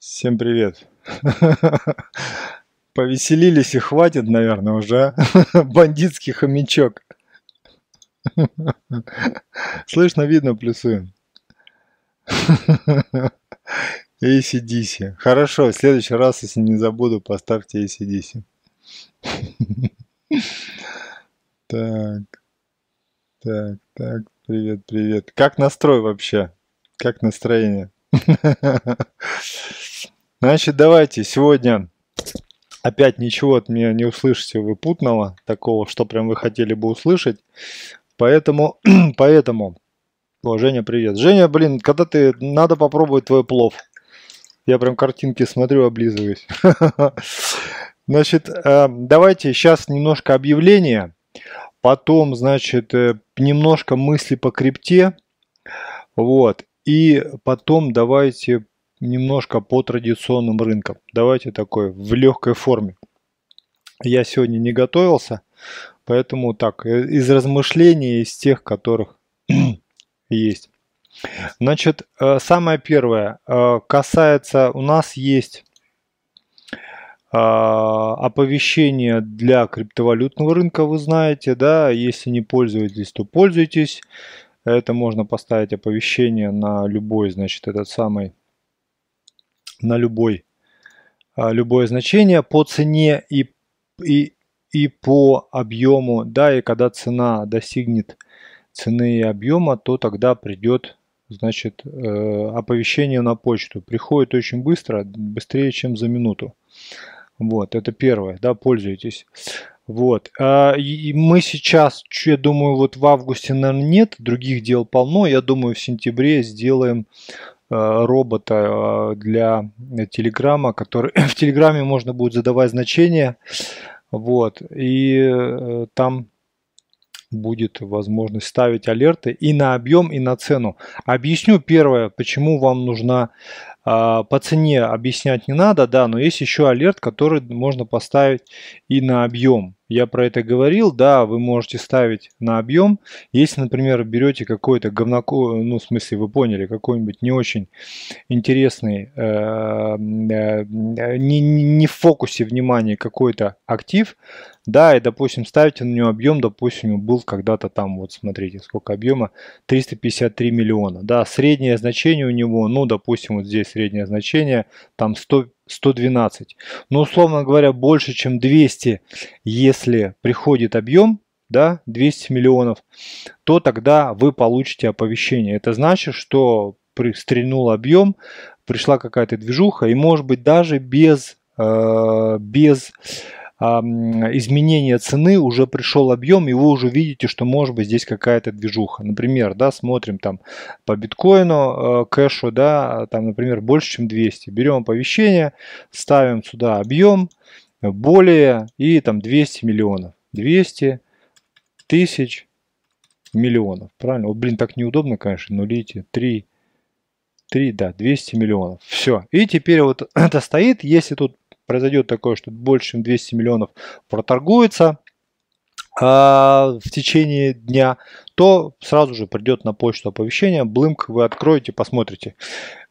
Всем привет. Повеселились и хватит, наверное, уже. Бандитский хомячок. Слышно, видно, плюсуем. ACDC. Хорошо, в следующий раз, если не забуду, поставьте ACDC. Так. Так, так, привет, привет. Как настрой вообще? Как настроение? Значит, давайте сегодня опять ничего от меня не услышите вы путного, такого, что прям вы хотели бы услышать. Поэтому, поэтому, о, Женя, привет. Женя, блин, когда ты, надо попробовать твой плов. Я прям картинки смотрю, облизываюсь. Значит, э, давайте сейчас немножко объявления, потом, значит, э, немножко мысли по крипте, вот, и потом давайте немножко по традиционным рынкам. Давайте такой в легкой форме. Я сегодня не готовился, поэтому так, э, из размышлений, из тех, которых есть. Значит, э, самое первое, э, касается, у нас есть оповещение для криптовалютного рынка, вы знаете, да, если не пользуетесь, то пользуйтесь. Это можно поставить оповещение на любой, значит, этот самый на любой, а, любое значение по цене и, и, и по объему, да, и когда цена достигнет цены и объема, то тогда придет, значит, э, оповещение на почту. Приходит очень быстро, быстрее, чем за минуту. Вот, это первое, да, пользуйтесь. Вот. А, и мы сейчас, я думаю, вот в августе, наверное, нет, других дел полно. Я думаю, в сентябре сделаем робота э, для Телеграма, который в Телеграме можно будет задавать значения, вот, и э, там будет возможность ставить алерты и на объем, и на цену. Объясню первое, почему вам нужна а, по цене объяснять не надо, да, но есть еще алерт, который можно поставить и на объем. Я про это говорил, да, вы можете ставить на объем. Если, например, берете какой-то говноко, ну, в смысле, вы поняли, какой-нибудь не очень интересный, э, э, не, не в фокусе внимания какой-то актив, да, и, допустим, ставите на него объем, допустим, был когда-то там, вот смотрите, сколько объема, 353 миллиона, да, среднее значение у него, ну, допустим, вот здесь среднее значение, там 100 112. Но, условно говоря, больше, чем 200, если приходит объем, да, 200 миллионов, то тогда вы получите оповещение. Это значит, что стрельнул объем, пришла какая-то движуха, и может быть даже без, э, без изменения цены уже пришел объем, и вы уже видите, что может быть здесь какая-то движуха. Например, да, смотрим там по биткоину, э, кэшу, да, там, например, больше, чем 200. Берем оповещение, ставим сюда объем, более, и там 200 миллионов. 200 тысяч миллионов. Правильно? Вот, блин, так неудобно, конечно, но видите, 3, 3, да, 200 миллионов. Все. И теперь вот это стоит, если тут произойдет такое, что больше, чем 200 миллионов проторгуется а, в течение дня, то сразу же придет на почту оповещение, блымк вы откроете, посмотрите.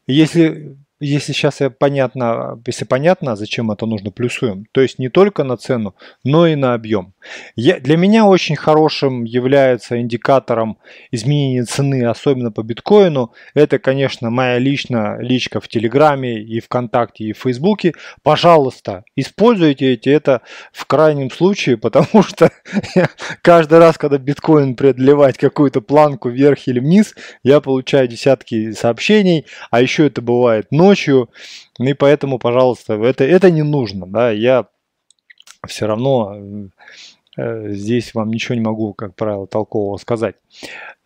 Если если сейчас я понятно, если понятно, зачем это нужно, плюсуем. То есть не только на цену, но и на объем. Я, для меня очень хорошим является индикатором изменения цены, особенно по биткоину. Это, конечно, моя личная личка в Телеграме и ВКонтакте и в Фейсбуке. Пожалуйста, используйте эти это в крайнем случае, потому что каждый раз, когда биткоин преодолевает какую-то планку вверх или вниз, я получаю десятки сообщений, а еще это бывает ночью ночью, и поэтому, пожалуйста, это, это не нужно, да, я все равно э, здесь вам ничего не могу, как правило, толкового сказать.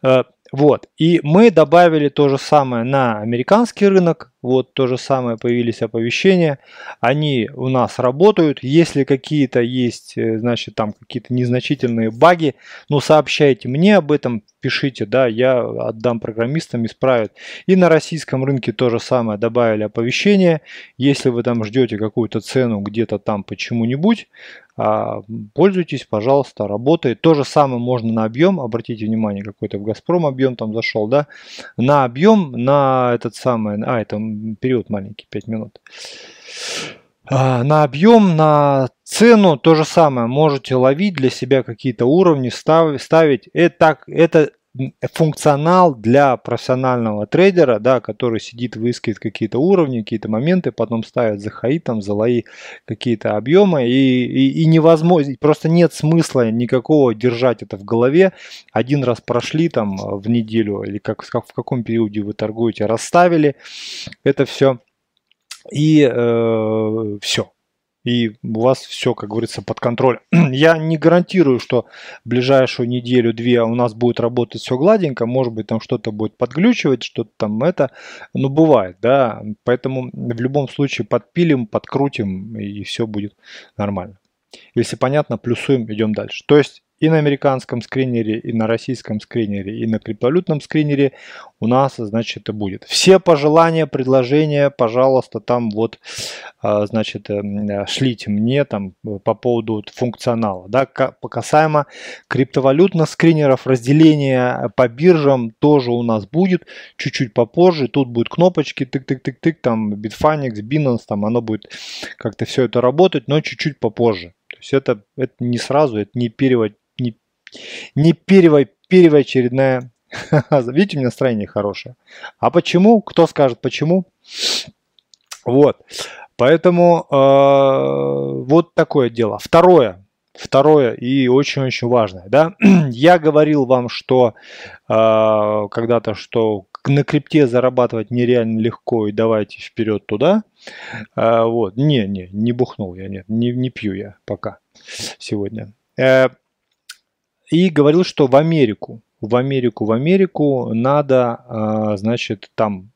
Э, вот, и мы добавили то же самое на американский рынок, вот то же самое появились оповещения, они у нас работают, если какие-то есть, э, значит, там какие-то незначительные баги, ну, сообщайте мне об этом, пишите, да, я отдам программистам, исправят. И на российском рынке то же самое, добавили оповещение, если вы там ждете какую-то цену где-то там почему-нибудь, а, пользуйтесь, пожалуйста, работает. То же самое можно на объем, обратите внимание, какой-то в Газпром объем там зашел, да, на объем, на этот самый, а, это период маленький, 5 минут. А, на объем, на цену то же самое. Можете ловить для себя какие-то уровни, ставить. Это, это функционал для профессионального трейдера, да, который сидит, выискивает какие-то уровни, какие-то моменты, потом ставит за хаи, там, за лои какие-то объемы, и, и, и невозможно, просто нет смысла никакого держать это в голове. Один раз прошли там в неделю, или как, как в каком периоде вы торгуете, расставили это все, и э, все и у вас все, как говорится, под контролем. Я не гарантирую, что ближайшую неделю-две у нас будет работать все гладенько, может быть, там что-то будет подглючивать, что-то там это, но бывает, да, поэтому в любом случае подпилим, подкрутим, и все будет нормально. Если понятно, плюсуем, идем дальше. То есть и на американском скринере, и на российском скринере, и на криптовалютном скринере у нас, значит, это будет. Все пожелания, предложения, пожалуйста, там вот, а, значит, э, шлите мне там по поводу функционала. Да, касаемо криптовалютных скринеров, разделение по биржам тоже у нас будет чуть-чуть попозже. Тут будут кнопочки, тык-тык-тык-тык, там Bitfinex, Binance, там оно будет как-то все это работать, но чуть-чуть попозже. То есть это, это не сразу, это не перевод не, первая, первоочередная. Видите, у меня настроение хорошее. А почему? Кто скажет почему? Вот. Поэтому э, вот такое дело. Второе. Второе и очень-очень важное. Да? Я говорил вам, что э, когда-то, что на крипте зарабатывать нереально легко и давайте вперед туда. Э, вот. Не, не, не бухнул я, нет, не, не пью я пока сегодня. Э, и говорил, что в Америку, в Америку, в Америку надо, а, значит, там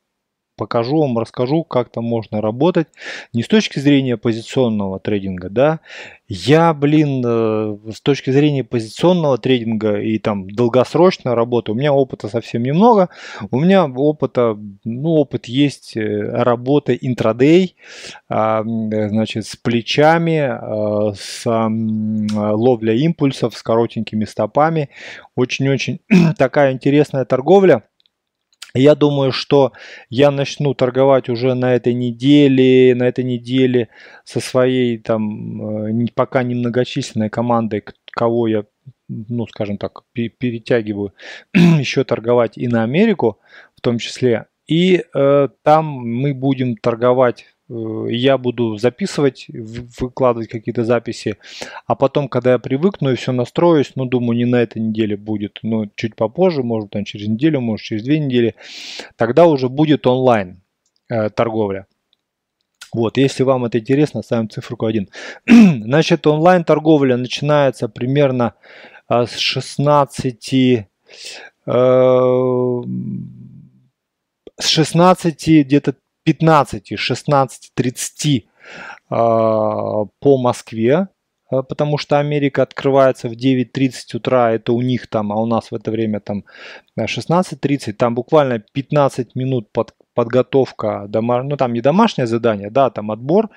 покажу вам, расскажу, как там можно работать. Не с точки зрения позиционного трейдинга, да. Я, блин, э, с точки зрения позиционного трейдинга и там долгосрочной работы, у меня опыта совсем немного. У меня опыта, ну, опыт есть э, работы интрадей, а, значит, с плечами, с ловлей импульсов, с коротенькими стопами. Очень-очень такая интересная торговля. Я думаю, что я начну торговать уже на этой неделе, на этой неделе со своей там э, пока немногочисленной командой, кого я, ну, скажем так, перетягиваю еще торговать и на Америку в том числе. И э, там мы будем торговать я буду записывать, выкладывать какие-то записи, а потом, когда я привыкну и все настроюсь, ну, думаю, не на этой неделе будет, но чуть попозже, может, там, через неделю, может, через две недели, тогда уже будет онлайн э, торговля. Вот, если вам это интересно, ставим цифру 1. Значит, онлайн торговля начинается примерно э, с 16 э, с 16 где-то 15, 16, 30 по Москве, а, потому что Америка открывается в 9.30 утра, это у них там, а у нас в это время там 16.30, там буквально 15 минут под, подготовка, дома, ну там не домашнее задание, да, там отбор.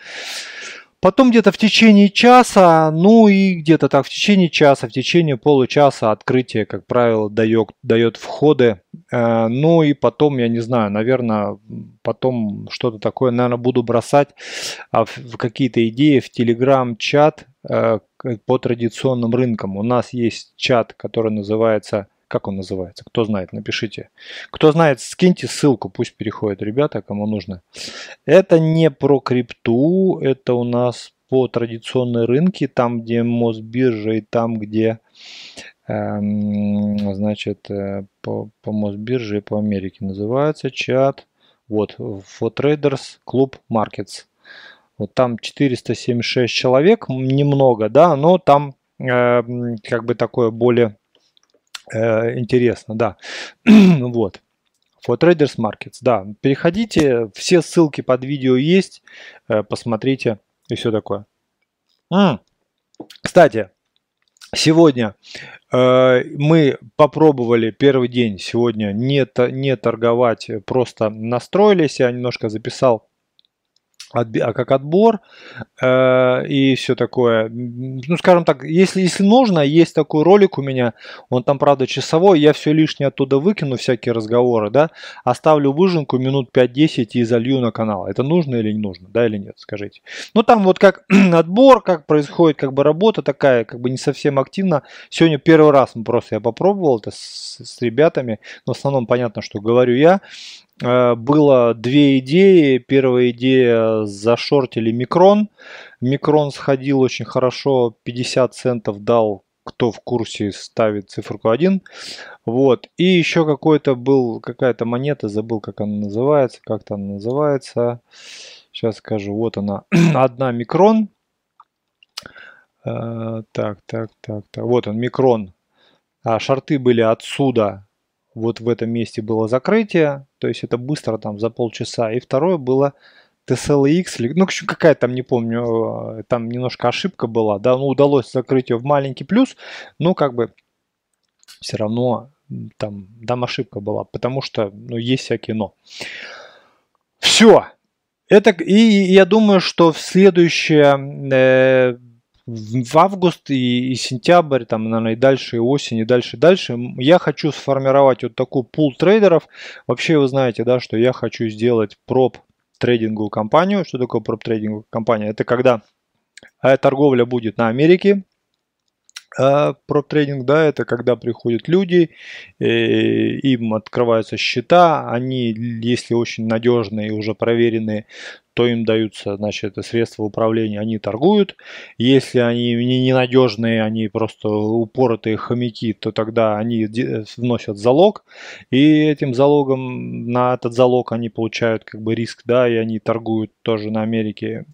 Потом где-то в течение часа, ну и где-то так в течение часа, в течение получаса открытие, как правило, дает, дает входы. Э, ну и потом, я не знаю, наверное, потом что-то такое, наверное, буду бросать а в какие-то идеи в Telegram-чат э, по традиционным рынкам. У нас есть чат, который называется как он называется? Кто знает, напишите. Кто знает, скиньте ссылку, пусть переходят ребята, кому нужно. Это не про крипту, это у нас по традиционной рынке, там, где Мосбиржа и там, где эм, значит, э, по, по Мосбирже и по Америке называется чат. Вот, for Traders Club Markets. Вот там 476 человек, немного, да, но там э, как бы такое более Э, интересно, да. вот. For Traders Markets, да. Переходите, все ссылки под видео есть, э, посмотрите и все такое. М-м. Кстати, сегодня э, мы попробовали первый день сегодня не, не торговать, просто настроились, я немножко записал а как отбор э, и все такое. Ну, скажем так, если, если нужно, есть такой ролик у меня, он там, правда, часовой, я все лишнее оттуда выкину, всякие разговоры, да, оставлю выжимку минут 5-10 и залью на канал. Это нужно или не нужно, да или нет, скажите. Ну, там вот как отбор, как происходит как бы работа такая, как бы не совсем активно. Сегодня первый раз мы просто я попробовал это с, с ребятами, но в основном понятно, что говорю я. Э, было две идеи. Первая идея зашортили микрон. Микрон сходил очень хорошо, 50 центов дал, кто в курсе ставит циферку 1. Вот. И еще какой-то был, какая-то монета, забыл, как она называется, как-то она называется. Сейчас скажу, вот она, одна микрон. Э, так, так, так, так, вот он, микрон. А шарты были отсюда вот в этом месте было закрытие, то есть это быстро там за полчаса. И второе было TSLX, ну какая там, не помню, э, там немножко ошибка была, да, ну удалось закрыть ее в маленький плюс, но как бы все равно там, там ошибка была, потому что, ну, есть всякие но. Все. Это, и я думаю, что в следующее э, в август и, и сентябрь, там, наверное, и дальше, и осень, и дальше, и дальше, я хочу сформировать вот такой пул трейдеров. Вообще вы знаете, да, что я хочу сделать проб трейдинговую компанию. Что такое проб трейдинговая компания? Это когда э, торговля будет на Америке, а проп-трейдинг, да, это когда приходят люди, э, им открываются счета, они, если очень надежные и уже проверенные, то им даются, значит, средства управления, они торгуют. Если они ненадежные, они просто упоротые хомяки, то тогда они вносят залог, и этим залогом, на этот залог они получают как бы риск, да, и они торгуют тоже на Америке.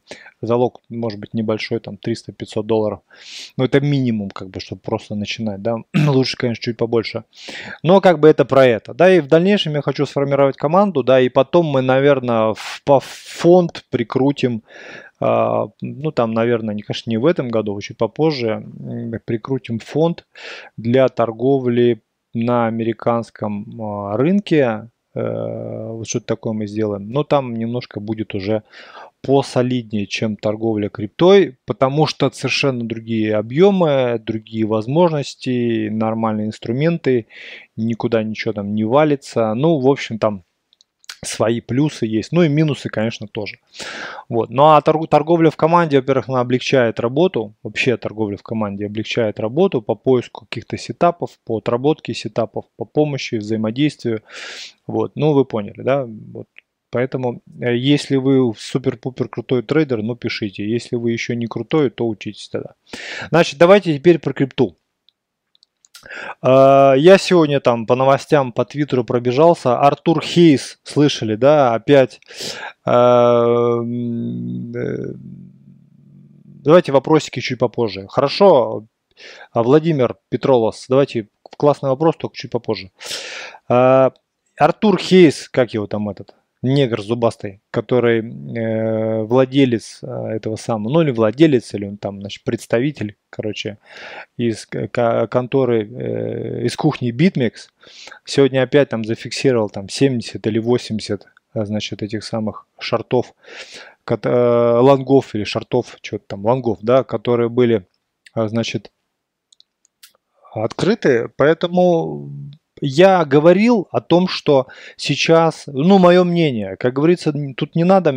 Залог может быть небольшой, там 300-500 долларов. Но это минимум, как бы, чтобы просто начинать, да. Лучше, конечно, чуть побольше. Но как бы это про это, да, и в дальнейшем я хочу сформировать команду, да, и потом мы, наверное, по фонд фонд прикрутим, а, ну там, наверное, не, конечно, не в этом году, а чуть попозже, прикрутим фонд для торговли на американском а, рынке. Э, вот что-то такое мы сделаем. Но там немножко будет уже посолиднее, чем торговля криптой, потому что совершенно другие объемы, другие возможности, нормальные инструменты, никуда ничего там не валится. Ну, в общем, там свои плюсы есть, ну и минусы, конечно, тоже. Вот. Ну а торговля в команде, во-первых, она облегчает работу, вообще торговля в команде облегчает работу по поиску каких-то сетапов, по отработке сетапов, по помощи, взаимодействию. Вот. Ну вы поняли, да? Вот. Поэтому, э, если вы супер-пупер крутой трейдер, ну пишите. Если вы еще не крутой, то учитесь тогда. Значит, давайте теперь про крипту. А, я сегодня там по новостям по Твиттеру пробежался. Артур Хейс, слышали, да, опять. А, э, давайте вопросики чуть попозже. Хорошо, а, Владимир Петролос, давайте классный вопрос, только чуть попозже. Артур Хейс, как его там этот? Негр зубастый, который э, владелец э, этого самого, ну или владелец, или он там, значит, представитель, короче, из конторы, э, из кухни BitMEX, сегодня опять там зафиксировал там 70 или 80, э, значит, этих самых шартов, э, лонгов или шартов, что-то там, лонгов, да, которые были, э, значит, открыты, поэтому я говорил о том, что сейчас, ну, мое мнение, как говорится, тут не надо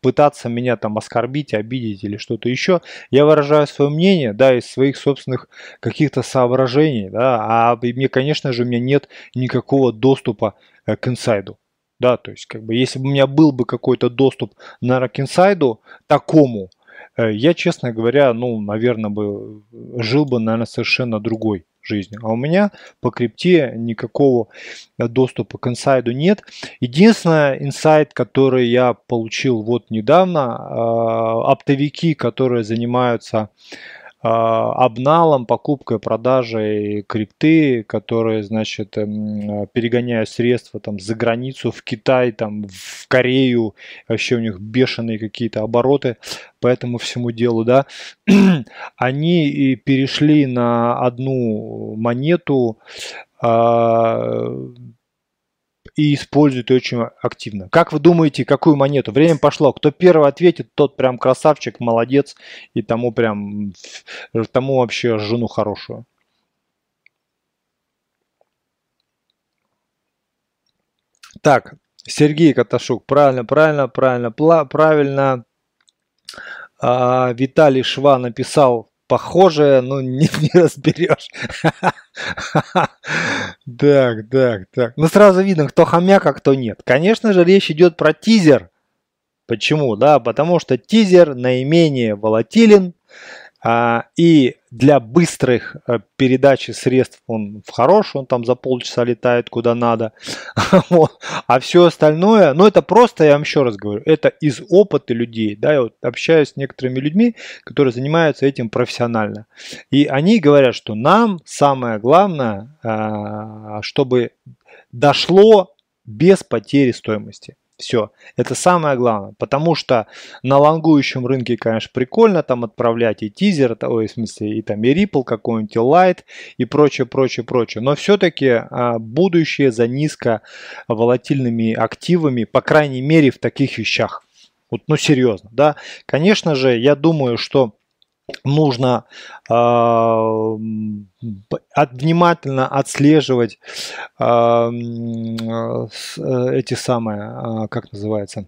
пытаться меня там оскорбить, обидеть или что-то еще. Я выражаю свое мнение, да, из своих собственных каких-то соображений, да, а мне, конечно же, у меня нет никакого доступа э, к инсайду. Да, то есть, как бы, если бы у меня был бы какой-то доступ на к такому, я, честно говоря, ну, наверное, бы жил бы, наверное, совершенно другой жизнью. А у меня по крипте никакого доступа к инсайду нет. Единственный инсайд, который я получил вот недавно, оптовики, которые занимаются обналом, покупкой, продажей крипты, которые, значит, эм, перегоняют средства там за границу, в Китай, там, в Корею, вообще у них бешеные какие-то обороты по этому всему делу, да, они перешли на одну монету, а, и используют очень активно. Как вы думаете, какую монету? Время пошло. Кто первый ответит, тот прям красавчик, молодец, и тому прям, тому вообще жену хорошую. Так, Сергей Каташук, правильно, правильно, правильно, правильно. А, Виталий Шва написал похожее, но не, не разберешь. Так, так, так. Ну сразу видно, кто хомяк, а кто нет. Конечно же, речь идет про тизер. Почему? Да, потому что тизер наименее волатилен, и для быстрых э, передачи средств он хорош, он там за полчаса летает куда надо. А все остальное, ну это просто, я вам еще раз говорю, это из опыта людей. Да, я вот общаюсь с некоторыми людьми, которые занимаются этим профессионально. И они говорят, что нам самое главное, а, чтобы дошло без потери стоимости. Все. Это самое главное. Потому что на лонгующем рынке, конечно, прикольно там отправлять и тизер, ой, в смысле, и там и Ripple какой-нибудь, и Light, и прочее, прочее, прочее. Но все-таки а, будущее за низко волатильными активами, по крайней мере, в таких вещах. Вот, ну, серьезно, да. Конечно же, я думаю, что нужно э, внимательно отслеживать э, эти самые, э, как называется,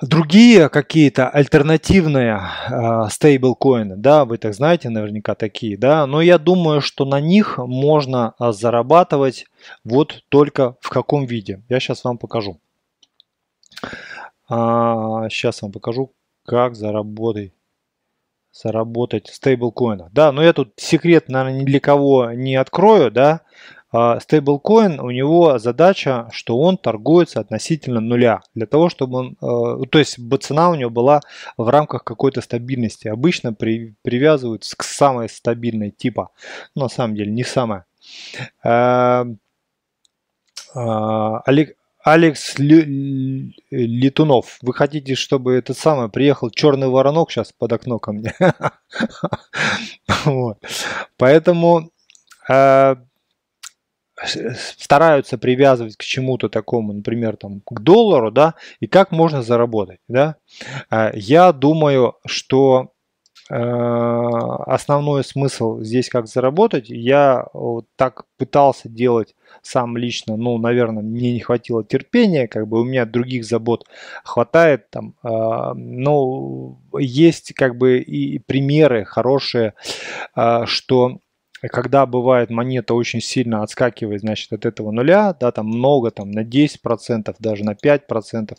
другие какие-то альтернативные стейблкоины, да, вы так знаете наверняка такие, да, но я думаю, что на них можно зарабатывать вот только в каком виде. Я сейчас вам покажу. А, сейчас вам покажу, как заработать заработать стейблкоина. Да, но я тут секрет, наверное, ни для кого не открою, да. А, стейблкоин, у него задача, что он торгуется относительно нуля. Для того, чтобы он, э, то есть цена у него была в рамках какой-то стабильности. Обычно при, привязываются к самой стабильной типа. Но на самом деле не самая. Э, э, Олег, Алекс Летунов, вы хотите, чтобы этот самый приехал черный воронок сейчас под окно ко мне? Поэтому э, стараются привязывать к чему-то такому, например, там, к доллару, да, и как можно заработать, да. Э, я думаю, что основной смысл здесь как заработать. Я вот так пытался делать сам лично, ну, наверное, мне не хватило терпения, как бы у меня других забот хватает там, э, но есть как бы и примеры хорошие, э, что когда бывает монета очень сильно отскакивает, значит, от этого нуля, да, там много, там на 10%, даже на 5%,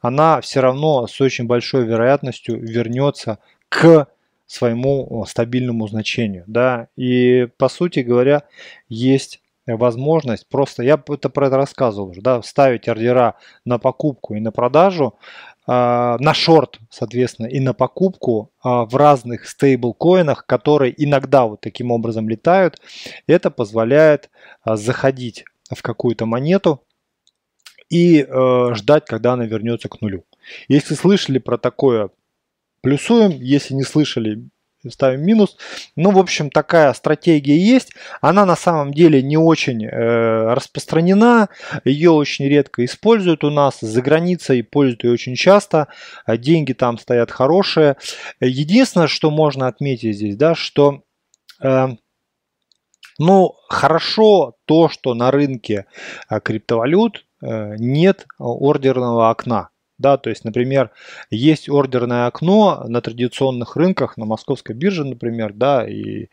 она все равно с очень большой вероятностью вернется к своему стабильному значению. Да? И по сути говоря, есть возможность просто, я это про это рассказывал уже, да, ставить ордера на покупку и на продажу, э, на шорт, соответственно, и на покупку э, в разных стейблкоинах, которые иногда вот таким образом летают. Это позволяет э, заходить в какую-то монету и э, ждать, когда она вернется к нулю. Если слышали про такое плюсуем, если не слышали, ставим минус. Ну, в общем, такая стратегия есть. Она на самом деле не очень э, распространена. Ее очень редко используют у нас. За границей пользуют ее очень часто. Деньги там стоят хорошие. Единственное, что можно отметить здесь, да, что э, ну, хорошо то, что на рынке э, криптовалют э, нет ордерного окна. Да, то есть, например, есть ордерное окно на традиционных рынках, на московской бирже, например, да, и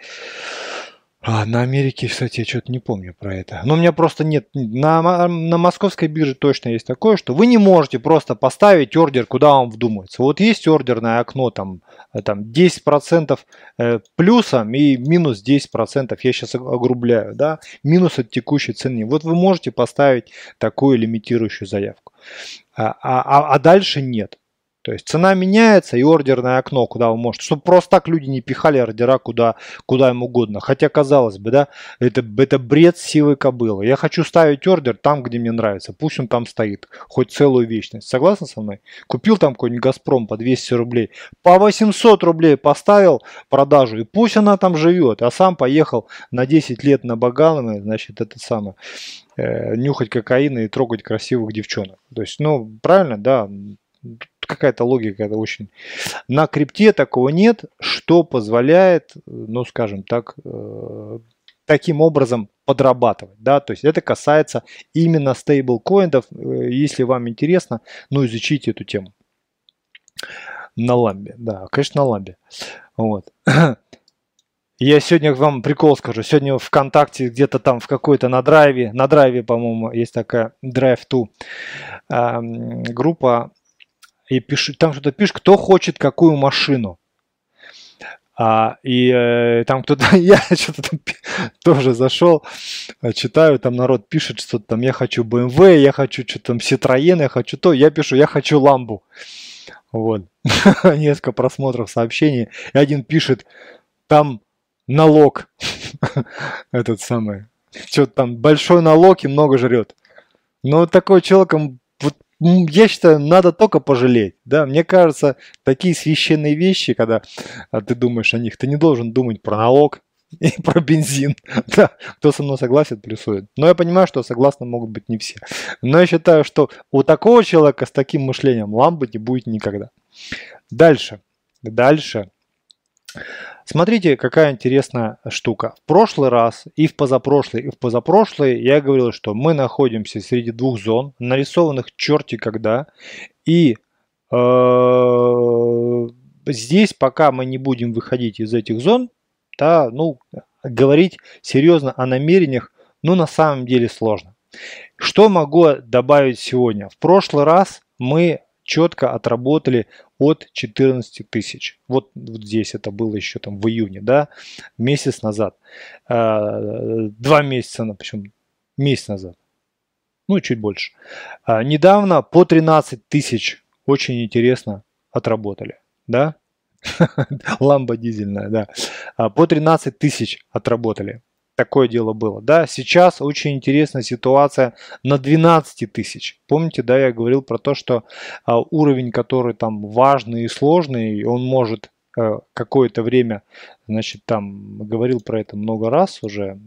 а, на Америке, кстати, я что-то не помню про это. Но у меня просто нет. На, на московской бирже точно есть такое, что вы не можете просто поставить ордер, куда вам вдумается. Вот есть ордерное окно, там, э, там 10% э, плюсом и минус 10%. Я сейчас огрубляю, да. Минус от текущей цены. Вот вы можете поставить такую лимитирующую заявку. А, а, а, а дальше нет. То есть цена меняется и ордерное окно, куда вы можете, чтобы просто так люди не пихали ордера куда, куда им угодно. Хотя, казалось бы, да, это, это бред силы кобылы. Я хочу ставить ордер там, где мне нравится. Пусть он там стоит, хоть целую вечность. Согласны со мной? Купил там какой-нибудь Газпром по 200 рублей, по 800 рублей поставил продажу, и пусть она там живет. А сам поехал на 10 лет на Баганово, значит, это самое, э, нюхать кокаин и трогать красивых девчонок. То есть, ну, правильно, да, какая-то логика, это очень... На крипте такого нет, что позволяет, ну, скажем так, э, таким образом подрабатывать, да, то есть это касается именно стейблкоинов, э, если вам интересно, ну, изучите эту тему. На ламбе, да, конечно, на ламбе. Вот. Я сегодня вам прикол скажу. Сегодня в ВКонтакте где-то там в какой-то на драйве, на драйве, по-моему, есть такая Drive 2 э, группа и пишет, там что-то пишет, кто хочет какую машину. А, и э, там кто-то, я что-то там тоже зашел, э, читаю, там народ пишет что-то там, я хочу BMW, я хочу что-то там Citroёn, я хочу то, я пишу, я хочу ламбу. Вот. Несколько просмотров сообщений. И один пишет, там налог. Этот самый. Что-то там большой налог и много жрет. Но такой человеком я считаю, надо только пожалеть. Да? Мне кажется, такие священные вещи, когда а, ты думаешь о них, ты не должен думать про налог и про бензин. Да, кто со мной согласен, плюсует. Но я понимаю, что согласны могут быть не все. Но я считаю, что у такого человека с таким мышлением ламбы не будет никогда. Дальше. Дальше. Смотрите, какая интересная штука. В прошлый раз и в позапрошлый, и в позапрошлый я говорил, что мы находимся среди двух зон, нарисованных черти когда. И э, здесь, пока мы не будем выходить из этих зон, да, ну, говорить серьезно о намерениях, ну, на самом деле сложно. Что могу добавить сегодня? В прошлый раз мы четко отработали от 14 тысяч. Вот, вот здесь это было еще там в июне, да, месяц назад. А, два месяца, причем месяц назад. Ну, чуть больше. А, недавно по 13 тысяч очень интересно отработали, да. Ламба дизельная, да. А, по 13 тысяч отработали такое дело было. Да, сейчас очень интересная ситуация на 12 тысяч. Помните, да, я говорил про то, что а, уровень, который там важный и сложный, он может какое-то время, значит, там говорил про это много раз уже.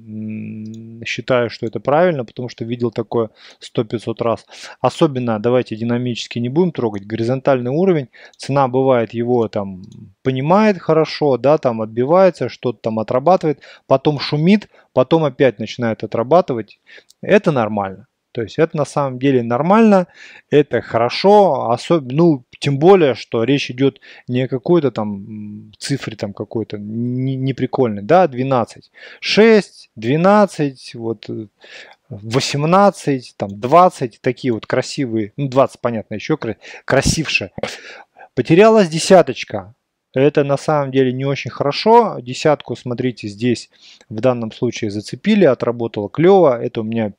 Считаю, что это правильно, потому что видел такое 100-500 раз. Особенно, давайте динамически не будем трогать, горизонтальный уровень, цена бывает его там понимает хорошо, да, там отбивается, что-то там отрабатывает, потом шумит, потом опять начинает отрабатывать. Это нормально. То есть это на самом деле нормально, это хорошо, особенно, ну, тем более, что речь идет не о какой-то там цифре там какой-то неприкольной, не да, 12, 6, 12, вот 18, там 20, такие вот красивые, ну 20 понятно, еще красивше. Потерялась десяточка, это на самом деле не очень хорошо. Десятку, смотрите, здесь в данном случае зацепили, отработала клево. Это у меня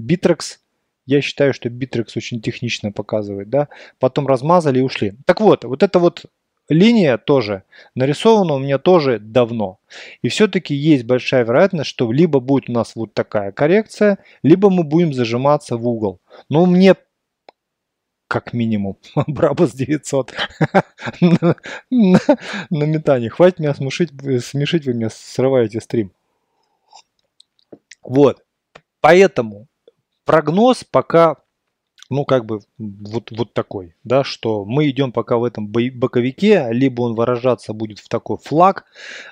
Bittrex я считаю, что Bittrex очень технично показывает, да. Потом размазали и ушли. Так вот, вот эта вот линия тоже нарисована у меня тоже давно. И все-таки есть большая вероятность, что либо будет у нас вот такая коррекция, либо мы будем зажиматься в угол. Но мне как минимум. Брабус 900 на, на, метании. Хватит меня смешить, смешить, вы меня срываете стрим. Вот. Поэтому прогноз пока, ну, как бы вот, вот такой, да, что мы идем пока в этом боковике, либо он выражаться будет в такой флаг,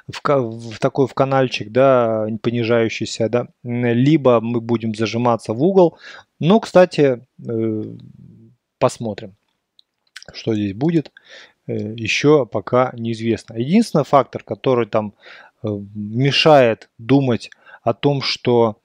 в, в такой в канальчик, да, понижающийся, да, либо мы будем зажиматься в угол. Но, кстати, э, посмотрим, что здесь будет, э, еще пока неизвестно. Единственный фактор, который там э, мешает думать о том, что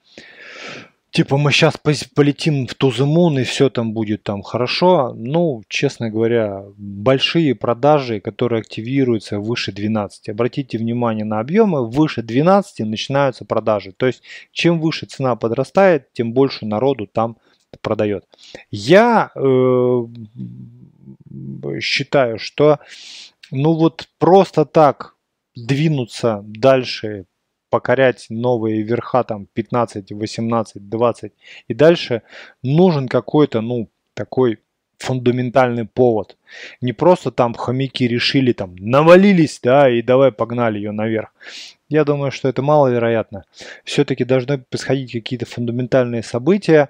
типа мы сейчас полетим в Тузымун и все там будет там хорошо. Ну, честно говоря, большие продажи, которые активируются выше 12. Обратите внимание на объемы, выше 12 начинаются продажи. То есть, чем выше цена подрастает, тем больше народу там продает. Я э, считаю, что ну вот просто так двинуться дальше, покорять новые верха там 15, 18, 20 и дальше, нужен какой-то, ну, такой фундаментальный повод. Не просто там хомяки решили там навалились, да, и давай погнали ее наверх. Я думаю, что это маловероятно. Все-таки должны происходить какие-то фундаментальные события.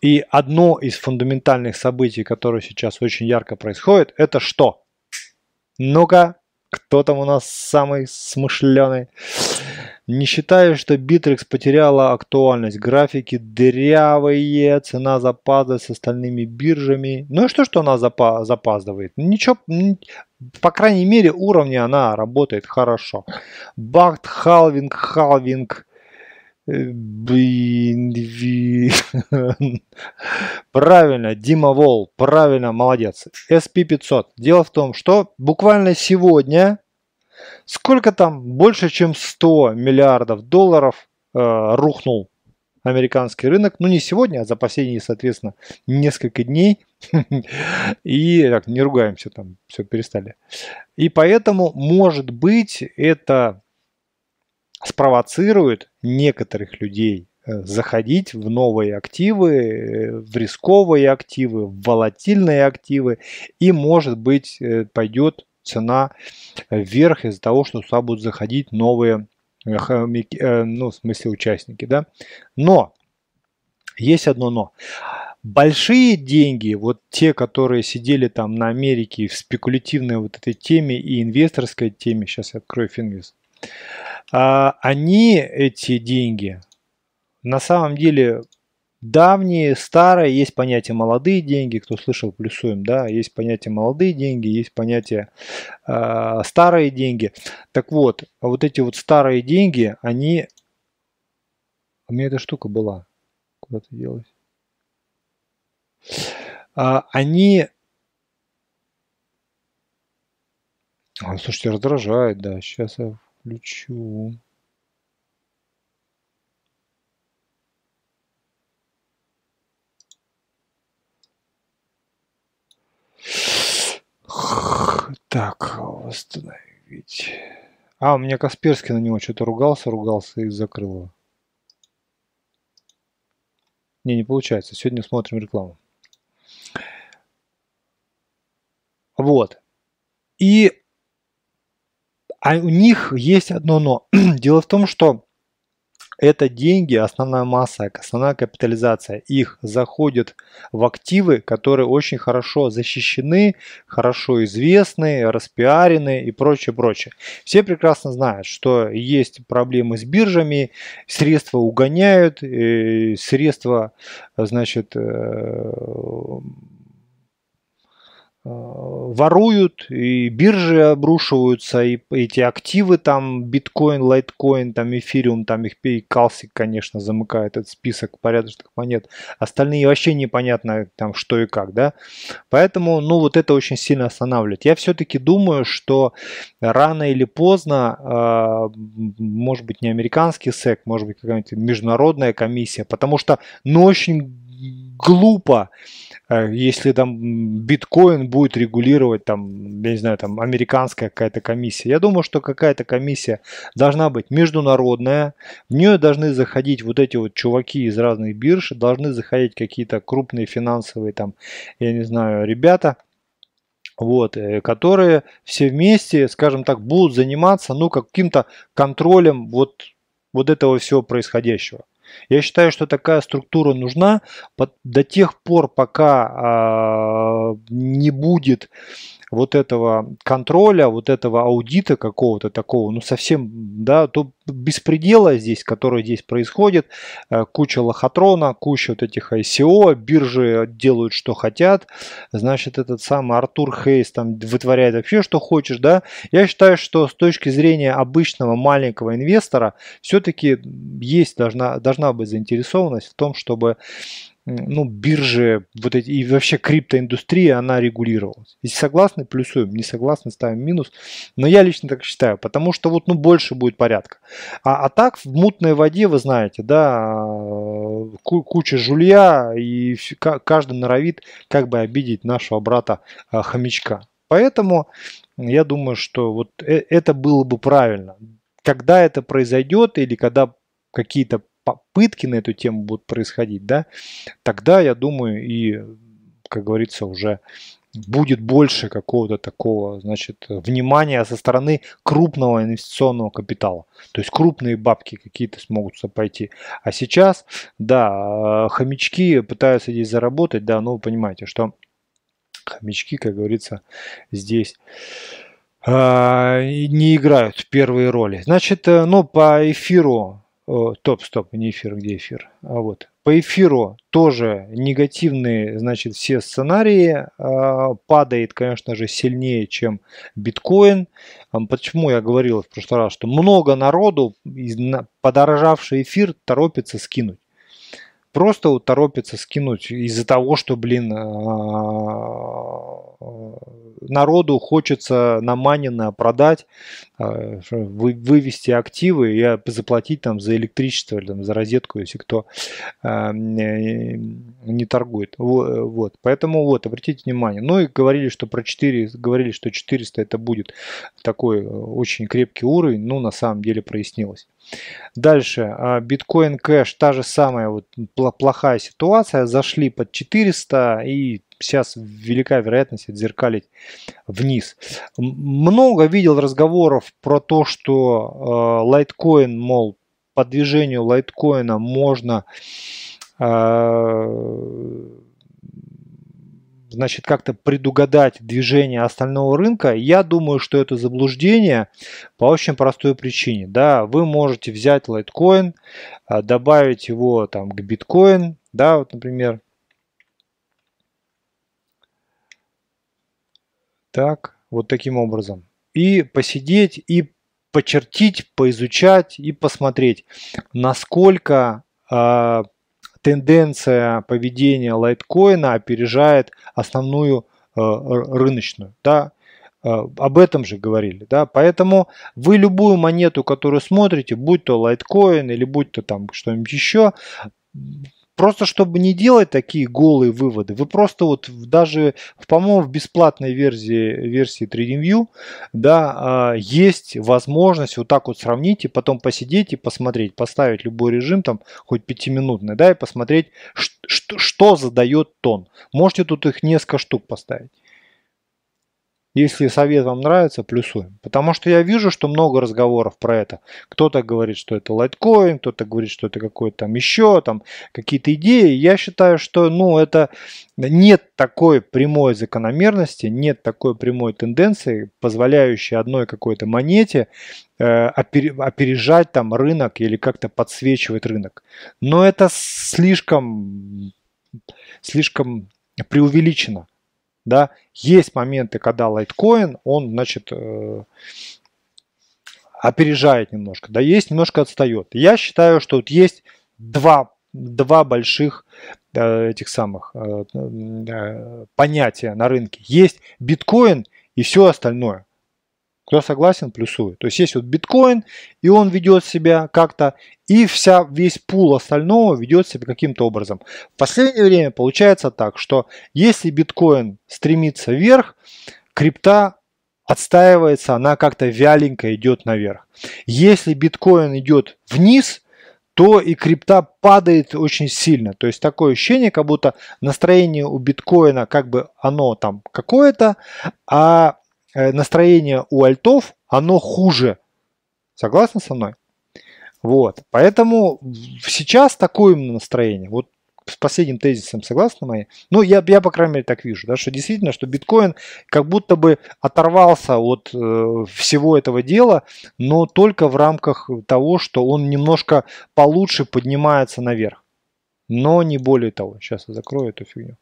И одно из фундаментальных событий, которое сейчас очень ярко происходит, это что? Ну-ка, кто там у нас самый смышленый? Не считаю, что Bittrex потеряла актуальность. Графики дырявые, цена запаздывает с остальными биржами. Ну и что, что она запа запаздывает? Ничего, по крайней мере, уровне она работает хорошо. Бакт, халвинг, халвинг. Правильно, Дима Вол, правильно, молодец. SP500. Дело в том, что буквально сегодня Сколько там? Больше чем 100 миллиардов долларов э, рухнул американский рынок. Ну, не сегодня, а за последние, соответственно, несколько дней. И так, не ругаемся там, все перестали. И поэтому, может быть, это спровоцирует некоторых людей э, заходить в новые активы, э, в рисковые активы, в волатильные активы. И, может быть, э, пойдет цена вверх из-за того, что сюда будут заходить новые, ну, в смысле участники, да. Но, есть одно но. Большие деньги, вот те, которые сидели там на Америке в спекулятивной вот этой теме и инвесторской теме, сейчас я открою Финвиз, они, эти деньги, на самом деле давние, старые, есть понятие молодые деньги, кто слышал, плюсуем, да, есть понятие молодые деньги, есть понятие э, старые деньги. Так вот, вот эти вот старые деньги, они... У меня эта штука была. Куда-то делась. А, они... А, слушайте, раздражает, да. Сейчас я включу. Так, восстановить. А, у меня Касперский на него что-то ругался, ругался и закрыл его. Не, не получается. Сегодня смотрим рекламу. Вот. И а у них есть одно но. Дело в том, что это деньги, основная масса, основная капитализация их заходит в активы, которые очень хорошо защищены, хорошо известны, распиарены и прочее, прочее. Все прекрасно знают, что есть проблемы с биржами, средства угоняют, э, средства, значит, э, воруют, и биржи обрушиваются, и эти активы там, биткоин, лайткоин, там эфириум, там их и калсик, конечно, замыкает этот список порядочных монет. Остальные вообще непонятно там что и как, да. Поэтому, ну, вот это очень сильно останавливает. Я все-таки думаю, что рано или поздно, э, может быть, не американский СЭК, может быть, какая-нибудь международная комиссия, потому что, ну, очень глупо Э, если там биткоин будет регулировать там, я не знаю, там американская какая-то комиссия. Я думаю, что какая-то комиссия должна быть международная, в нее должны заходить вот эти вот чуваки из разных бирж, должны заходить какие-то крупные финансовые там, я не знаю, ребята, вот, э, которые все вместе, скажем так, будут заниматься, ну, каким-то контролем вот, вот этого всего происходящего. Я считаю, что такая структура нужна до тех пор, пока а, не будет вот этого контроля, вот этого аудита какого-то такого, ну совсем, да, то беспредела здесь, который здесь происходит, э, куча лохотрона, куча вот этих ICO, биржи делают, что хотят, значит, этот самый Артур Хейс там вытворяет вообще, что хочешь, да. Я считаю, что с точки зрения обычного маленького инвестора, все-таки есть, должна, должна быть заинтересованность в том, чтобы ну, биржи, вот эти, и вообще криптоиндустрия, она регулировалась. Если согласны, плюсуем, не согласны, ставим минус. Но я лично так считаю, потому что вот, ну, больше будет порядка. А, а так, в мутной воде, вы знаете, да, куча жулья, и каждый норовит как бы обидеть нашего брата а, хомячка. Поэтому я думаю, что вот э, это было бы правильно. Когда это произойдет или когда какие-то попытки на эту тему будут происходить, да, тогда, я думаю, и, как говорится, уже будет больше какого-то такого, значит, внимания со стороны крупного инвестиционного капитала. То есть крупные бабки какие-то смогут пойти. А сейчас, да, хомячки пытаются здесь заработать, да, но вы понимаете, что хомячки, как говорится, здесь э, не играют первые роли. Значит, э, ну, по эфиру топ, стоп, не эфир, где эфир? А вот. По эфиру тоже негативные, значит, все сценарии. А, падает, конечно же, сильнее, чем биткоин. Почему я говорил в прошлый раз, что много народу подорожавший эфир торопится скинуть просто вот скинуть из-за того, что, блин, а, народу хочется на Манина продать, а, вывести активы и заплатить там за электричество или там, за розетку, если кто а, не торгует. Вот. Поэтому вот, обратите внимание. Ну и говорили, что про 4, говорили, что 400 это будет такой очень крепкий уровень, ну на самом деле прояснилось. Дальше, биткоин кэш, та же самая вот плохая ситуация, зашли под 400 и сейчас велика вероятность отзеркалить вниз. Много видел разговоров про то, что лайткоин, мол, по движению лайткоина можно значит, как-то предугадать движение остального рынка, я думаю, что это заблуждение по очень простой причине. Да, вы можете взять лайткоин, а, добавить его там к биткоин, да, вот, например. Так, вот таким образом. И посидеть, и почертить, поизучать и посмотреть, насколько э, тенденция поведения лайткоина опережает основную э, рыночную. Да? Э, об этом же говорили. Да? Поэтому вы любую монету, которую смотрите, будь то лайткоин или будь то там что-нибудь еще, Просто чтобы не делать такие голые выводы, вы просто вот даже, по-моему, в бесплатной версии, версии TradingView, да, а, есть возможность вот так вот сравнить и потом посидеть и посмотреть, поставить любой режим, там, хоть пятиминутный, да, и посмотреть, что, что задает тон. Можете тут их несколько штук поставить. Если совет вам нравится, плюсуем. Потому что я вижу, что много разговоров про это. Кто-то говорит, что это лайткоин, кто-то говорит, что это какой-то там еще, там какие-то идеи. Я считаю, что ну, это нет такой прямой закономерности, нет такой прямой тенденции, позволяющей одной какой-то монете э, опережать там рынок или как-то подсвечивать рынок. Но это слишком, слишком преувеличено. Да? Есть моменты, когда лайткоин, он, значит, э, опережает немножко, да, есть немножко отстает. Я считаю, что вот есть два, два больших э, этих самых э, понятия на рынке. Есть биткоин и все остальное. Кто согласен, плюсует. То есть есть вот биткоин, и он ведет себя как-то, и вся, весь пул остального ведет себя каким-то образом. В последнее время получается так, что если биткоин стремится вверх, крипта отстаивается, она как-то вяленько идет наверх. Если биткоин идет вниз, то и крипта падает очень сильно. То есть такое ощущение, как будто настроение у биткоина как бы оно там какое-то, а настроение у альтов, оно хуже. Согласны со мной? Вот. Поэтому сейчас такое настроение. Вот с последним тезисом согласны мои? Ну, я, я по крайней мере так вижу, да, что действительно, что биткоин как будто бы оторвался от э, всего этого дела, но только в рамках того, что он немножко получше поднимается наверх. Но не более того. Сейчас я закрою эту фигню.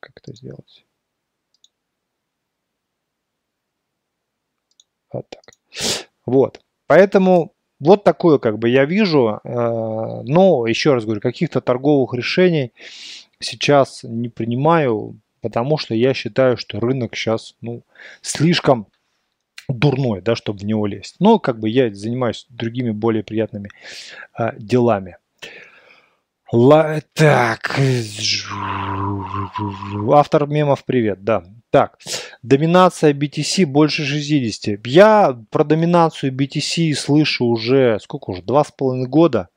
Как это сделать? Вот так. Вот. Поэтому Вот такое как бы я вижу, э, но еще раз говорю, каких-то торговых решений сейчас не принимаю, потому что я считаю, что рынок сейчас ну, слишком дурной, да, чтобы в него лезть. Но как бы я занимаюсь другими более приятными э, делами. Ла так, автор мемов привет, да. Так, доминация BTC больше 60. Я про доминацию BTC слышу уже, сколько уже, два с половиной года.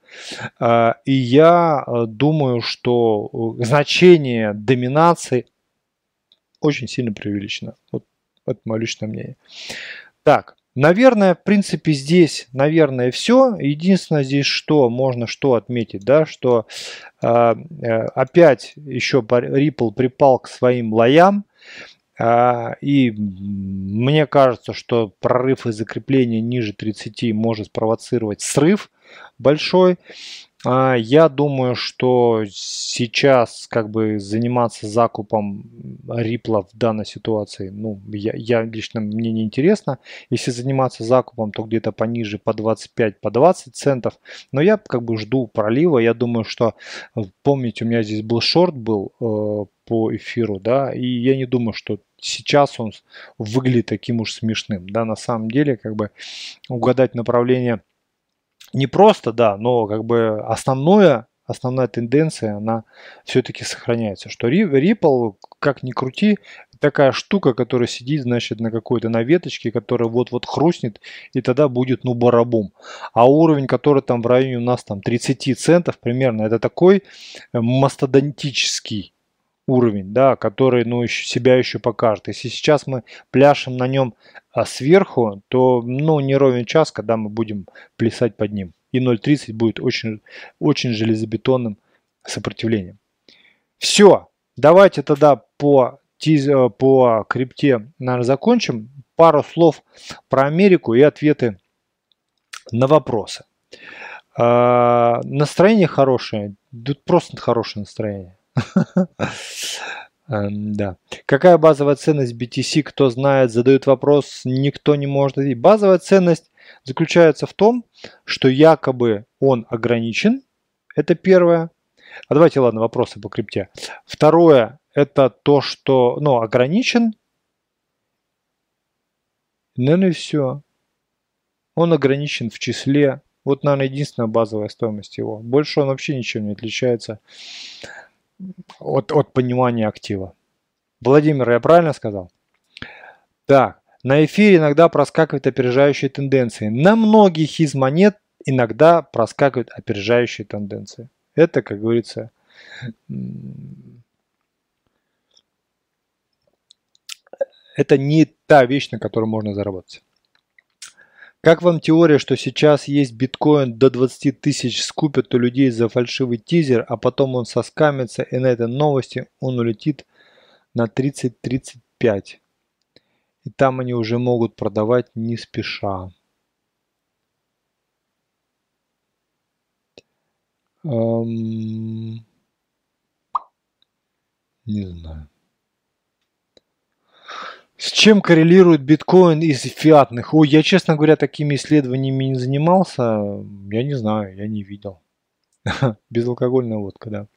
А, и я э, думаю, что э, значение доминации очень сильно преувеличено. Вот это мое личное мнение. Так, наверное, в принципе, здесь, наверное, все. Единственное здесь, что можно что отметить, да, что э, опять еще Ripple припал к своим лоям. А, и мне кажется, что прорыв и закрепление ниже 30 может спровоцировать срыв большой. А, я думаю, что сейчас как бы заниматься закупом рипла в данной ситуации, ну, я, я лично мне не интересно. Если заниматься закупом, то где-то пониже по 25, по 20 центов. Но я как бы жду пролива. Я думаю, что, помните, у меня здесь был шорт был э, по эфиру, да, и я не думаю, что сейчас он выглядит таким уж смешным, да, на самом деле, как бы угадать направление не просто, да, но как бы основное, основная тенденция, она все-таки сохраняется, что Ripple, как ни крути, такая штука, которая сидит, значит, на какой-то на веточке, которая вот-вот хрустнет, и тогда будет, ну, барабум. А уровень, который там в районе у нас там 30 центов примерно, это такой э, мастодонтический уровень, да, который, ну, еще, себя еще покажет. Если сейчас мы пляшем на нем а, сверху, то, ну, не ровен час, когда мы будем плясать под ним. И 0.30 будет очень, очень железобетонным сопротивлением. Все, давайте тогда по, э, по крипте, наверное, закончим. Пару слов про Америку и ответы на вопросы. Э, настроение хорошее, тут просто хорошее настроение. Эм, да. Какая базовая ценность BTC, кто знает, задают вопрос, никто не может ответить. Базовая ценность заключается в том, что якобы он ограничен. Это первое. А давайте, ладно, вопросы по крипте. Второе, это то, что, ну, ограничен. Наверное, и все. Он ограничен в числе. Вот, наверное, единственная базовая стоимость его. Больше он вообще ничем не отличается от, от понимания актива. Владимир, я правильно сказал? Так, на эфире иногда проскакивают опережающие тенденции. На многих из монет иногда проскакивают опережающие тенденции. Это, как говорится, это не та вещь, на которой можно заработать. Как вам теория, что сейчас есть биткоин до 20 тысяч скупят у людей за фальшивый тизер, а потом он соскамится и на этой новости он улетит на 30-35. И там они уже могут продавать не спеша. Эм... Не знаю. С чем коррелирует биткоин из фиатных? Ой, я, честно говоря, такими исследованиями не занимался. Я не знаю, я не видел. Безалкогольная водка,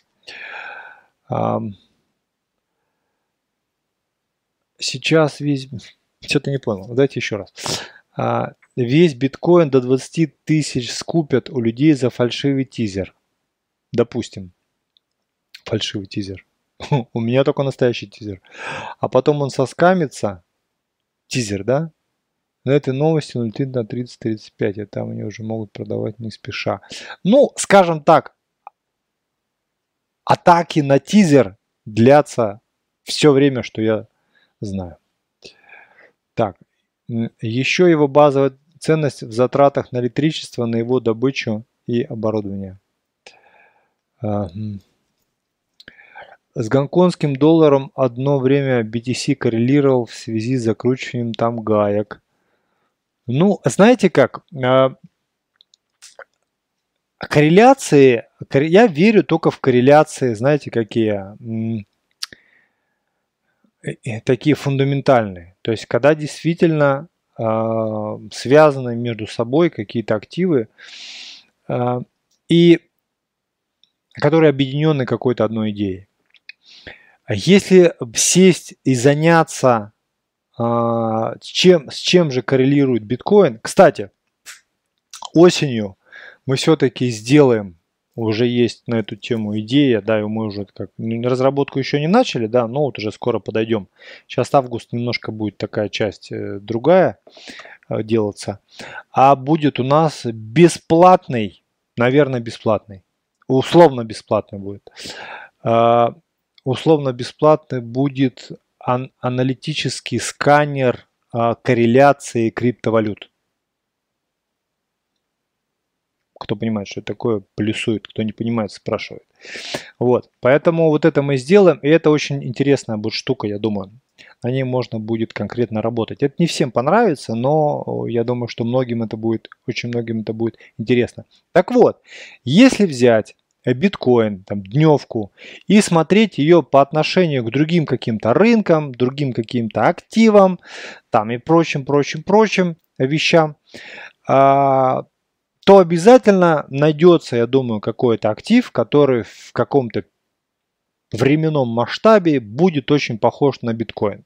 да. Сейчас весь... Что-то не понял. Давайте еще раз. А, весь биткоин до 20 тысяч скупят у людей за фальшивый тизер. Допустим. Фальшивый тизер. У меня только настоящий тизер. А потом он соскамится. Тизер, да? На этой новости он летит на 30-35, а там они уже могут продавать не спеша. Ну, скажем так, атаки на тизер длятся все время, что я знаю. Так, еще его базовая ценность в затратах на электричество, на его добычу и оборудование. С гонконгским долларом одно время BTC коррелировал в связи с закручиванием там гаек. Ну, знаете как, а, корреляции, я верю только в корреляции, знаете какие, такие фундаментальные. То есть, когда действительно э, связаны между собой какие-то активы, э, и которые объединены какой-то одной идеей. Если сесть и заняться, с, чем, с чем же коррелирует биткоин, кстати, осенью мы все-таки сделаем уже есть на эту тему идея, да, и мы уже как разработку еще не начали, да, но вот уже скоро подойдем. Сейчас август немножко будет такая часть э, другая э, делаться, а будет у нас бесплатный, наверное, бесплатный, условно бесплатный будет. Условно бесплатный будет ан- аналитический сканер а, корреляции криптовалют. Кто понимает, что это такое, плюсует. Кто не понимает, спрашивает. Вот. Поэтому вот это мы сделаем. И это очень интересная будет штука, я думаю. На ней можно будет конкретно работать. Это не всем понравится, но я думаю, что многим это будет, очень многим это будет интересно. Так вот, если взять биткоин, там, дневку, и смотреть ее по отношению к другим каким-то рынкам, другим каким-то активам, там и прочим, прочим, прочим вещам, а, то обязательно найдется, я думаю, какой-то актив, который в каком-то временном масштабе будет очень похож на биткоин.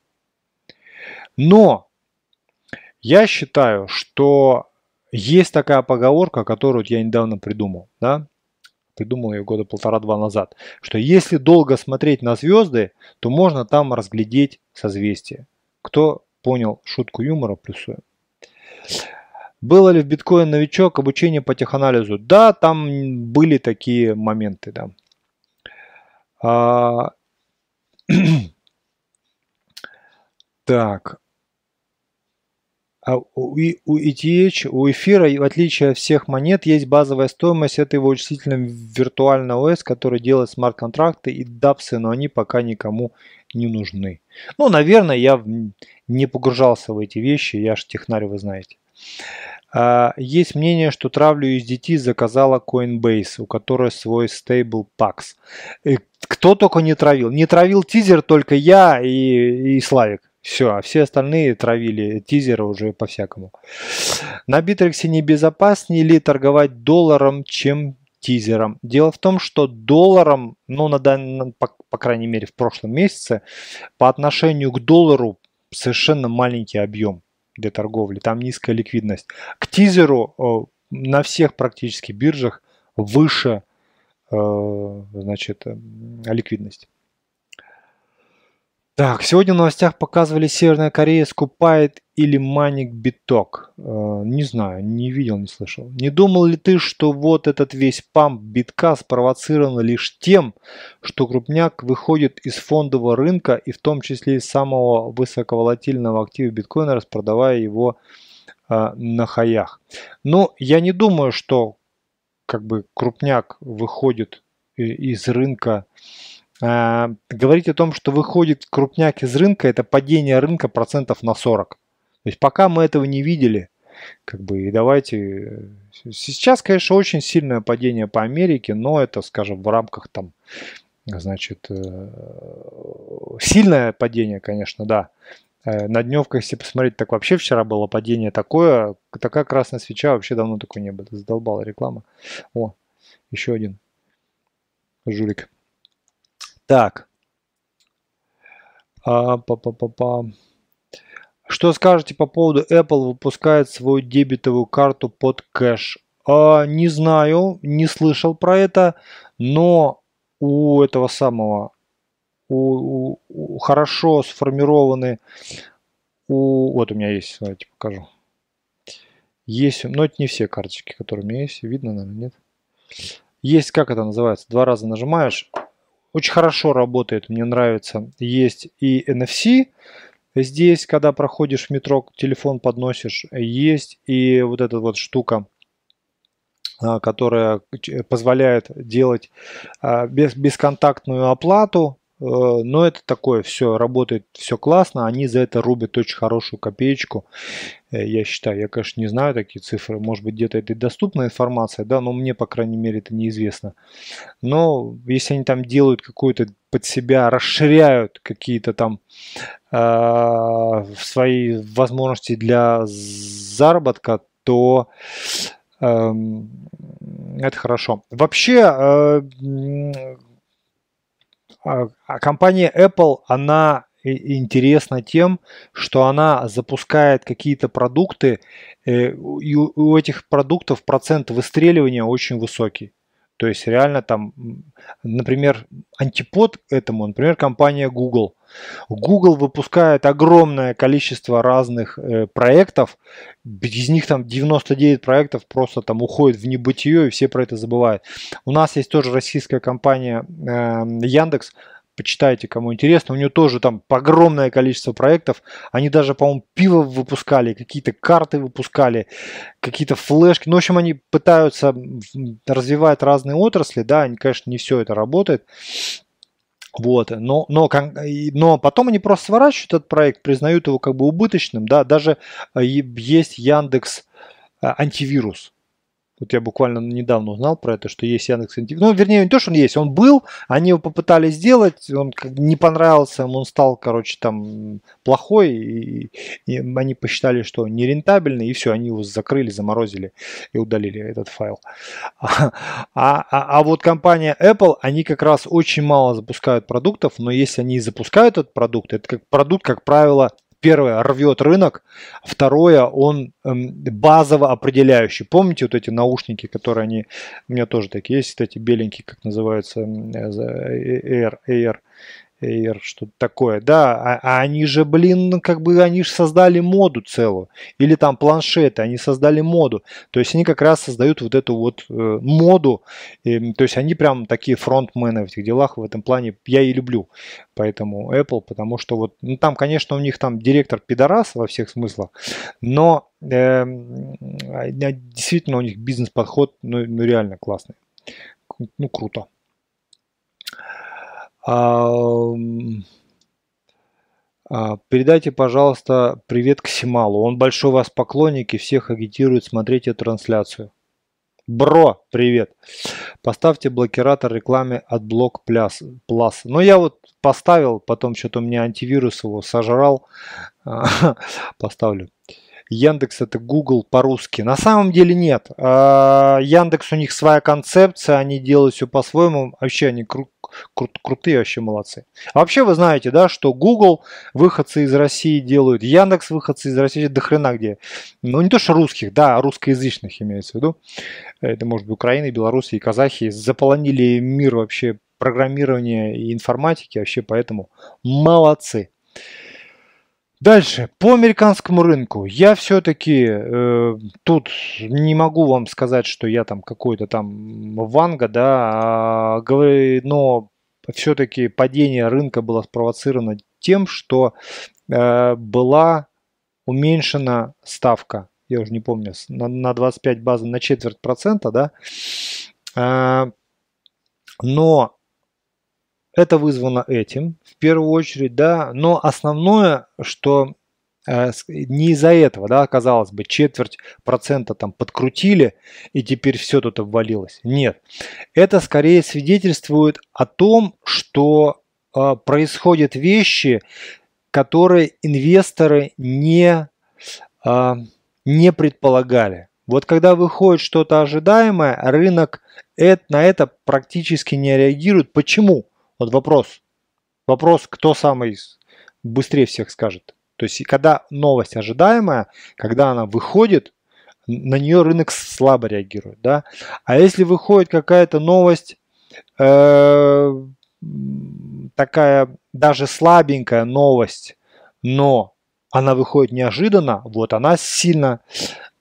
Но я считаю, что есть такая поговорка, которую я недавно придумал, да, придумал ее года полтора-два назад, что если долго смотреть на звезды, то можно там разглядеть созвездие. Кто понял шутку юмора, плюсуем. Было ли в биткоин новичок обучение по теханализу? Да, там были такие моменты, да. А... так. А у, ETH, у эфира, в отличие от всех монет, есть базовая стоимость. Это его вычислительный виртуальный ОС, который делает смарт-контракты и дапсы, но они пока никому не нужны. Ну, наверное, я не погружался в эти вещи, я же технарь, вы знаете. А, есть мнение, что травлю USDT заказала Coinbase, у которой свой стейбл PAX. Кто только не травил. Не травил тизер только я и, и Славик. Все, а все остальные травили тизеры уже по-всякому. На Битрексе небезопаснее ли торговать долларом, чем тизером? Дело в том, что долларом, ну, на, на, по, по крайней мере, в прошлом месяце, по отношению к доллару совершенно маленький объем для торговли, там низкая ликвидность. К тизеру на всех практически биржах выше э, значит, э, ликвидность. Так, сегодня в новостях показывали, Северная Корея скупает или маник биток. Э, не знаю, не видел, не слышал. Не думал ли ты, что вот этот весь памп битка спровоцирован лишь тем, что крупняк выходит из фондового рынка и в том числе из самого высоковолатильного актива биткоина, распродавая его э, на хаях? Но я не думаю, что как бы крупняк выходит из рынка а, говорить о том, что выходит крупняк из рынка, это падение рынка процентов на 40. То есть пока мы этого не видели, как бы и давайте... Сейчас, конечно, очень сильное падение по Америке, но это, скажем, в рамках там, значит, э, сильное падение, конечно, да. Э, на дневках, если посмотреть, так вообще вчера было падение такое, такая красная свеча, вообще давно такой не было. Задолбала реклама. О, еще один жулик. Так. А. Что скажете по поводу Apple выпускает свою дебетовую карту под кэш? А, не знаю, не слышал про это, но у этого самого у, у, у хорошо сформированы у вот у меня есть, давайте покажу. Есть, но это не все карточки, которые у меня есть. Видно, наверное, нет? Есть, как это называется? Два раза нажимаешь, очень хорошо работает, мне нравится. Есть и NFC, здесь, когда проходишь в метро, телефон подносишь, есть и вот эта вот штука, а, которая позволяет делать а, бесконтактную оплату но это такое, все работает, все классно, они за это рубят очень хорошую копеечку, э, я считаю. Я, конечно, не знаю такие цифры, может быть, где-то это и доступная информация, да, но мне, по крайней мере, это неизвестно. Но если они там делают какую-то под себя, расширяют какие-то там э, свои возможности для заработка, то э, это хорошо. Вообще, э, компания Apple, она интересна тем, что она запускает какие-то продукты, э, и у этих продуктов процент выстреливания очень высокий. То есть реально там, например, антипод этому, например, компания Google. Google выпускает огромное количество разных э, проектов, из них там 99 проектов просто там уходят в небытие, и все про это забывают. У нас есть тоже российская компания э, Яндекс, почитайте, кому интересно. У нее тоже там огромное количество проектов. Они даже, по-моему, пиво выпускали, какие-то карты выпускали, какие-то флешки. Ну, в общем, они пытаются развивать разные отрасли, да, они, конечно, не все это работает. Вот, но, но, но потом они просто сворачивают этот проект, признают его как бы убыточным, да, даже э, есть Яндекс э, антивирус, вот я буквально недавно узнал про это, что есть Яндекс Ну, вернее, не то, что он есть, он был, они его попытались сделать, он не понравился, он стал, короче, там плохой, и, и они посчитали, что нерентабельный, и все, они его закрыли, заморозили и удалили этот файл. А, а, а вот компания Apple, они как раз очень мало запускают продуктов, но если они запускают этот продукт, это как продукт, как правило, Первое, рвет рынок. Второе, он эм, базово определяющий. Помните вот эти наушники, которые они... У меня тоже такие есть, эти беленькие, как называются, э, Air, Air Air, что-то такое, да, а, а они же, блин, как бы они же создали моду целую, или там планшеты, они создали моду, то есть они как раз создают вот эту вот э, моду, и, то есть они прям такие фронтмены в этих делах, в этом плане. Я и люблю, поэтому Apple, потому что вот, ну там, конечно, у них там директор пидорас во всех смыслах, но э, действительно у них бизнес-подход, ну, ну реально классный, ну круто. А, передайте, пожалуйста, привет к Сималу. Он большой вас поклонник и всех агитирует смотреть эту трансляцию. Бро, привет. Поставьте блокиратор рекламе от Блок Plus. Plus. Ну, я вот поставил, потом что-то у меня антивирус его сожрал. Поставлю. Яндекс это Google по-русски. На самом деле нет. А, Яндекс у них своя концепция, они делают все по-своему. Вообще они кру- кру- крутые, вообще молодцы. А вообще вы знаете, да, что Google выходцы из России делают, Яндекс выходцы из России до хрена где. Ну не то что русских, да, русскоязычных имеется в виду. Это может быть Украина, Белоруссия и казахи заполонили мир вообще программирования и информатики, вообще поэтому молодцы. Дальше, по американскому рынку. Я все-таки э, тут не могу вам сказать, что я там какой-то там ванга, да, а, но все-таки падение рынка было спровоцировано тем, что э, была уменьшена ставка, я уже не помню, на, на 25 базы на четверть процента, да, э, но это вызвано этим, в первую очередь, да, но основное, что э, не из-за этого, да, казалось бы, четверть процента там подкрутили, и теперь все тут обвалилось. Нет. Это скорее свидетельствует о том, что э, происходят вещи, которые инвесторы не, э, не предполагали. Вот когда выходит что-то ожидаемое, рынок это, на это практически не реагирует. Почему? Вот вопрос. Вопрос, кто самый быстрее всех скажет. То есть, когда новость ожидаемая, когда она выходит, на нее рынок слабо реагирует. Да? А если выходит какая-то новость, э, такая даже слабенькая новость, но она выходит неожиданно, вот она сильно,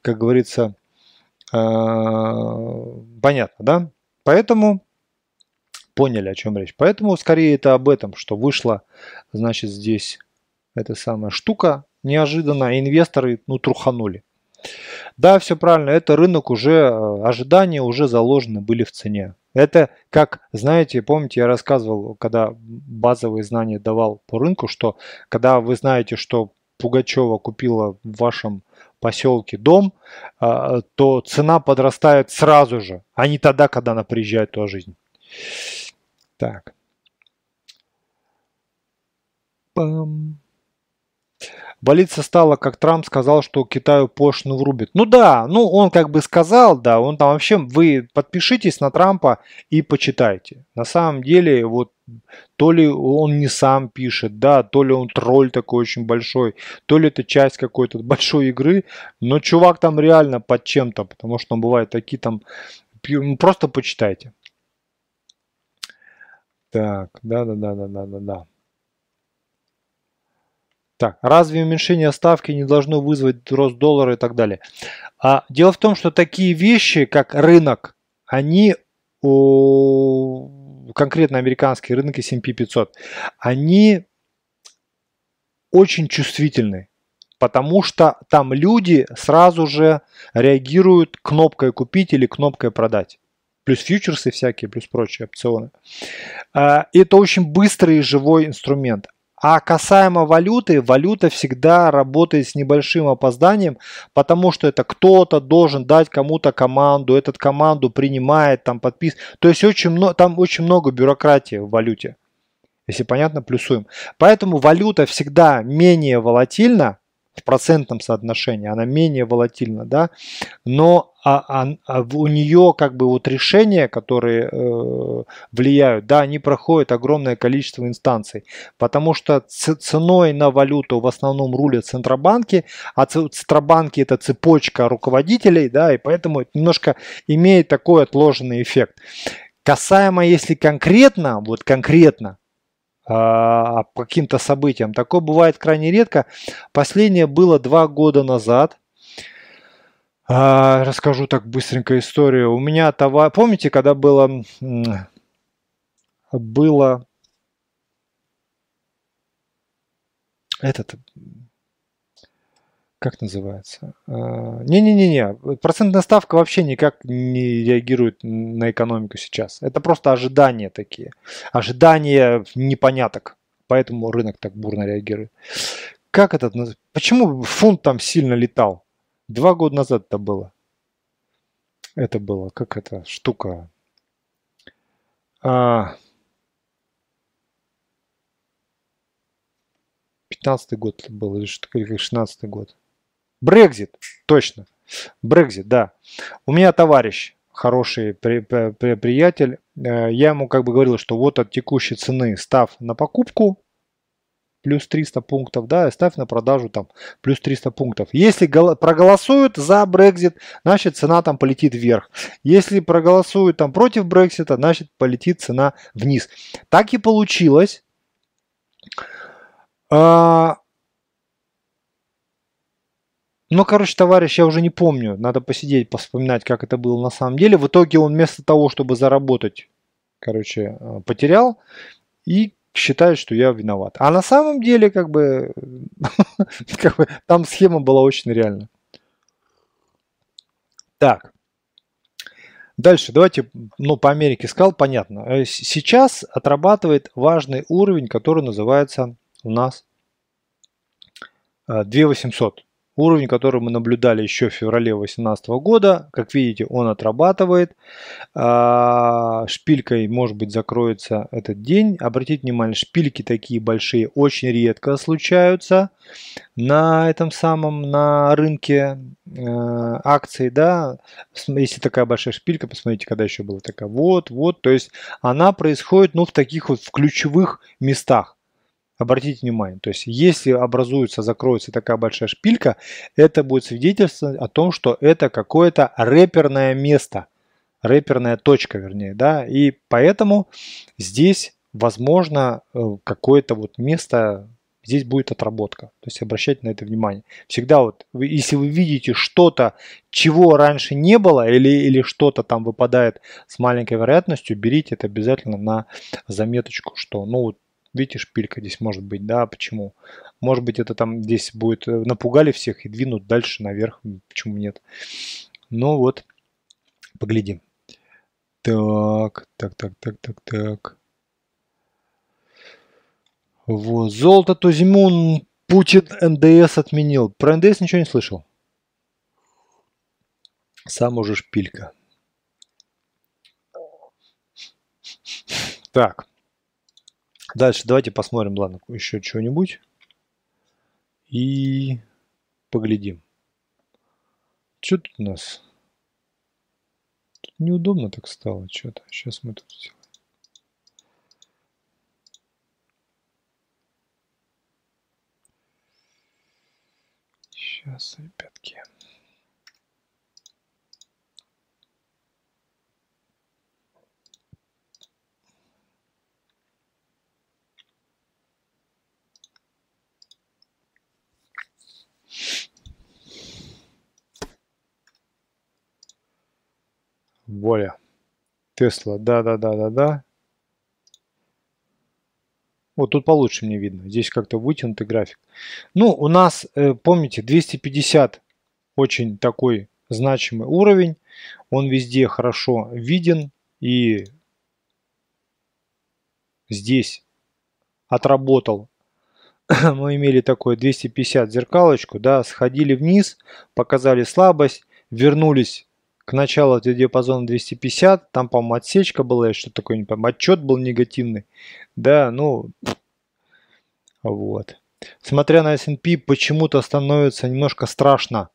как говорится, э, понятно, да? Поэтому поняли, о чем речь. Поэтому скорее это об этом, что вышла, значит, здесь эта самая штука неожиданно, инвесторы, ну, труханули. Да, все правильно, это рынок уже, э, ожидания уже заложены были в цене. Это как, знаете, помните, я рассказывал, когда базовые знания давал по рынку, что когда вы знаете, что Пугачева купила в вашем поселке дом, а, то цена подрастает сразу же, а не тогда, когда она приезжает в жизнь. Так. Пам. Болиться стало, как Трамп сказал, что Китаю пошлину врубит. Ну да, ну он как бы сказал, да, он там вообще, вы подпишитесь на Трампа и почитайте. На самом деле, вот то ли он не сам пишет, да, то ли он тролль такой очень большой, то ли это часть какой-то большой игры, но чувак там реально под чем-то, потому что он бывает такие там, ну, просто почитайте. Так, да-да-да-да-да-да. Так, разве уменьшение ставки не должно вызвать рост доллара и так далее? А, дело в том, что такие вещи, как рынок, они о, конкретно американский рынок S&P 500, они очень чувствительны, потому что там люди сразу же реагируют кнопкой купить или кнопкой продать. Плюс фьючерсы всякие, плюс прочие опционы. А, это очень быстрый и живой инструмент. А касаемо валюты, валюта всегда работает с небольшим опозданием, потому что это кто-то должен дать кому-то команду, этот команду принимает, там подписывает. То есть очень много, там очень много бюрократии в валюте. Если понятно, плюсуем. Поэтому валюта всегда менее волатильна, в процентном соотношении, она менее волатильна, да, но а, а, а у нее как бы вот решения, которые э, влияют, да, они проходят огромное количество инстанций, потому что ценой на валюту в основном рулят центробанки, а центробанки это цепочка руководителей, да, и поэтому это немножко имеет такой отложенный эффект. Касаемо, если конкретно, вот конкретно, по каким-то событиям. Такое бывает крайне редко. Последнее было два года назад. А, расскажу так быстренько историю. У меня товар... Помните, когда было... Было... Этот как называется? А, не-не-не-не, процентная ставка вообще никак не реагирует на экономику сейчас. Это просто ожидания такие. Ожидания непоняток. Поэтому рынок так бурно реагирует. Как это? Почему фунт там сильно летал? Два года назад это было. Это было, как эта штука. А, 15 год был, или 16 год. Брекзит, точно. Брекзит, да. У меня товарищ, хороший при, при, приятель, э, я ему как бы говорил, что вот от текущей цены став на покупку плюс 300 пунктов, да, и ставь на продажу там плюс 300 пунктов. Если проголосуют за Брекзит, значит цена там полетит вверх. Если проголосуют там против Брексита, значит полетит цена вниз. Так и получилось. А, ну, короче, товарищ, я уже не помню. Надо посидеть, вспоминать, как это было на самом деле. В итоге он вместо того, чтобы заработать, короче, э, потерял и считает, что я виноват. А на самом деле, как бы, там схема была очень реальна. Так. Дальше, давайте, ну, по Америке сказал, понятно. Э, сейчас отрабатывает важный уровень, который называется у нас 2800. Уровень, который мы наблюдали еще в феврале 2018 года, как видите, он отрабатывает. А, шпилькой, может быть, закроется этот день. Обратите внимание, шпильки такие большие очень редко случаются на этом самом, на рынке э, акций, да. Если такая большая шпилька, посмотрите, когда еще была такая, вот, вот. То есть она происходит, ну, в таких вот в ключевых местах. Обратите внимание, то есть если образуется, закроется такая большая шпилька, это будет свидетельствовать о том, что это какое-то рэперное место, рэперная точка, вернее, да, и поэтому здесь возможно э, какое-то вот место, здесь будет отработка. То есть обращайте на это внимание. Всегда вот, если вы видите что-то, чего раньше не было, или, или что-то там выпадает с маленькой вероятностью, берите это обязательно на заметочку, что ну вот Видите, шпилька здесь может быть, да, почему? Может быть, это там здесь будет, э, напугали всех и двинут дальше наверх, почему нет? Ну вот, поглядим. Так, так, так, так, так, так. Вот. Золото ту зиму Путин НДС отменил. Про НДС ничего не слышал. Сам уже шпилька. Так. Дальше давайте посмотрим, ладно, еще что-нибудь. И поглядим. Что тут у нас? Тут неудобно так стало что-то. Сейчас мы тут сделаем. Сейчас, ребятки. Воля. Тесла, да-да-да-да-да. Вот тут получше мне видно. Здесь как-то вытянутый график. Ну, у нас, э, помните, 250 очень такой значимый уровень. Он везде хорошо виден. И здесь отработал. Мы имели такое 250 зеркалочку. Да, сходили вниз, показали слабость, вернулись к началу этого диапазона 250, там, по-моему, отсечка была, что такое, не помню, отчет был негативный. Да, ну, вот. Смотря на S&P, почему-то становится немножко страшно.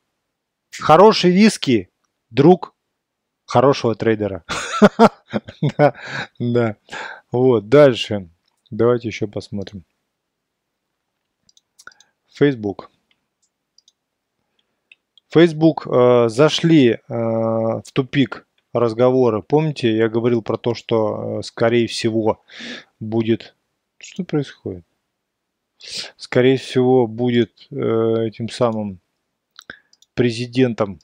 Хороший виски – друг хорошего трейдера. Да, да. Вот, дальше. Давайте еще посмотрим. Facebook. Facebook э, зашли э, в тупик разговоры. Помните, я говорил про то, что, э, скорее всего, будет... Что происходит? Скорее всего, будет э, этим самым президентом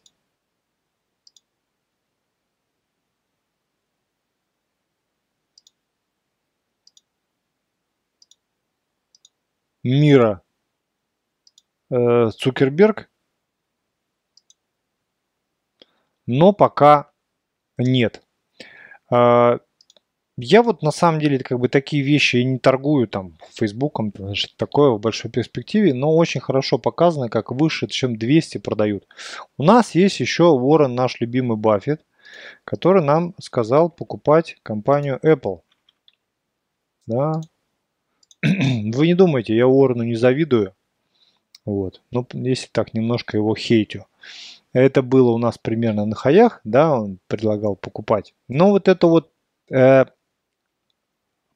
мира э, Цукерберг, но пока нет. А, я вот на самом деле как бы такие вещи и не торгую там Фейсбуком, значит, такое в большой перспективе, но очень хорошо показано, как выше, чем 200 продают. У нас есть еще Уоррен, наш любимый Баффет, который нам сказал покупать компанию Apple. Да. Вы не думайте, я Уоррену не завидую. Вот. Ну, если так, немножко его хейтю. Это было у нас примерно на хаях, да, он предлагал покупать. Но вот это вот, э,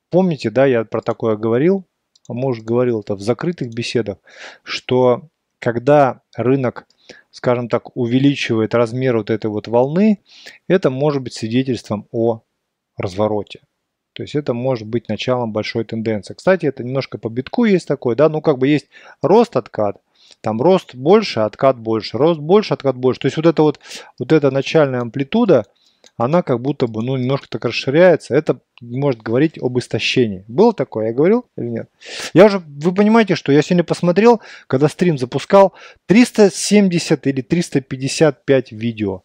помните, да, я про такое говорил, а может говорил это в закрытых беседах, что когда рынок, скажем так, увеличивает размер вот этой вот волны, это может быть свидетельством о развороте. То есть это может быть началом большой тенденции. Кстати, это немножко по битку есть такой, да, ну как бы есть рост откат, там рост больше, откат больше, рост больше, откат больше. То есть вот эта вот, вот эта начальная амплитуда, она как будто бы, ну, немножко так расширяется. Это может говорить об истощении. Было такое, я говорил или нет? Я уже, вы понимаете, что я сегодня посмотрел, когда стрим запускал, 370 или 355 видео.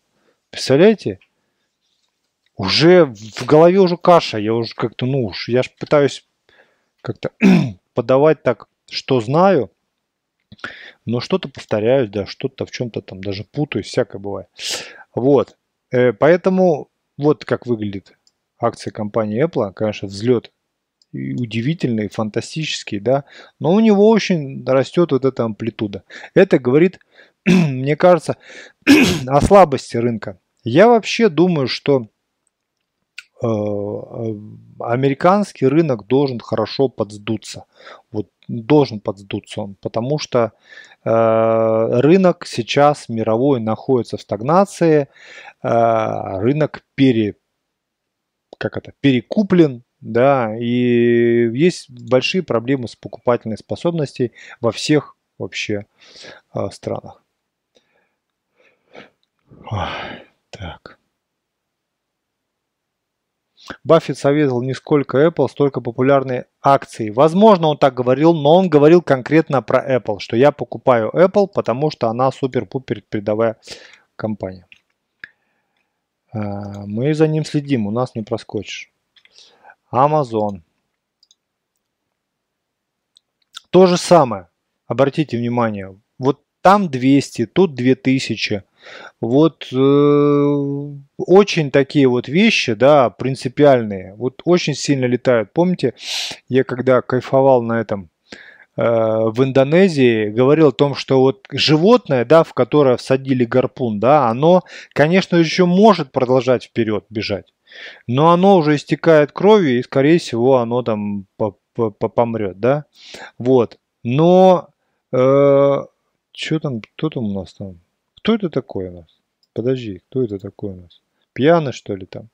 Представляете? Уже в голове уже каша. Я уже как-то, ну уж, я же пытаюсь как-то подавать так, что знаю. Но что-то повторяюсь, да, что-то в чем-то там даже путаюсь, всякое бывает. Вот. Э, поэтому вот как выглядит акция компании Apple. Конечно, взлет удивительный, фантастический, да, но у него очень растет вот эта амплитуда. Это говорит, мне кажется, о слабости рынка. Я вообще думаю, что американский рынок должен хорошо подсдуться. Вот должен подсдуться он, потому что э, рынок сейчас мировой находится в стагнации, э, рынок пере, как это, перекуплен, да, и есть большие проблемы с покупательной способностью во всех вообще э, странах. Так. Баффет советовал не сколько Apple, столько популярные акции. Возможно, он так говорил, но он говорил конкретно про Apple, что я покупаю Apple, потому что она супер-пупер передовая компания. А, мы за ним следим, у нас не проскочишь. Amazon. То же самое. Обратите внимание. Вот там 200, тут 2000. Вот э, очень такие вот вещи, да, принципиальные, вот очень сильно летают. Помните, я когда кайфовал на этом э, в Индонезии, говорил о том, что вот животное, да, в которое всадили гарпун, да, оно, конечно, еще может продолжать вперед бежать, но оно уже истекает кровью и, скорее всего, оно там помрет, да, вот. Но э, что там, кто там у нас там? Кто это такой у нас? Подожди, кто это такой у нас? Пьяный, что ли, там?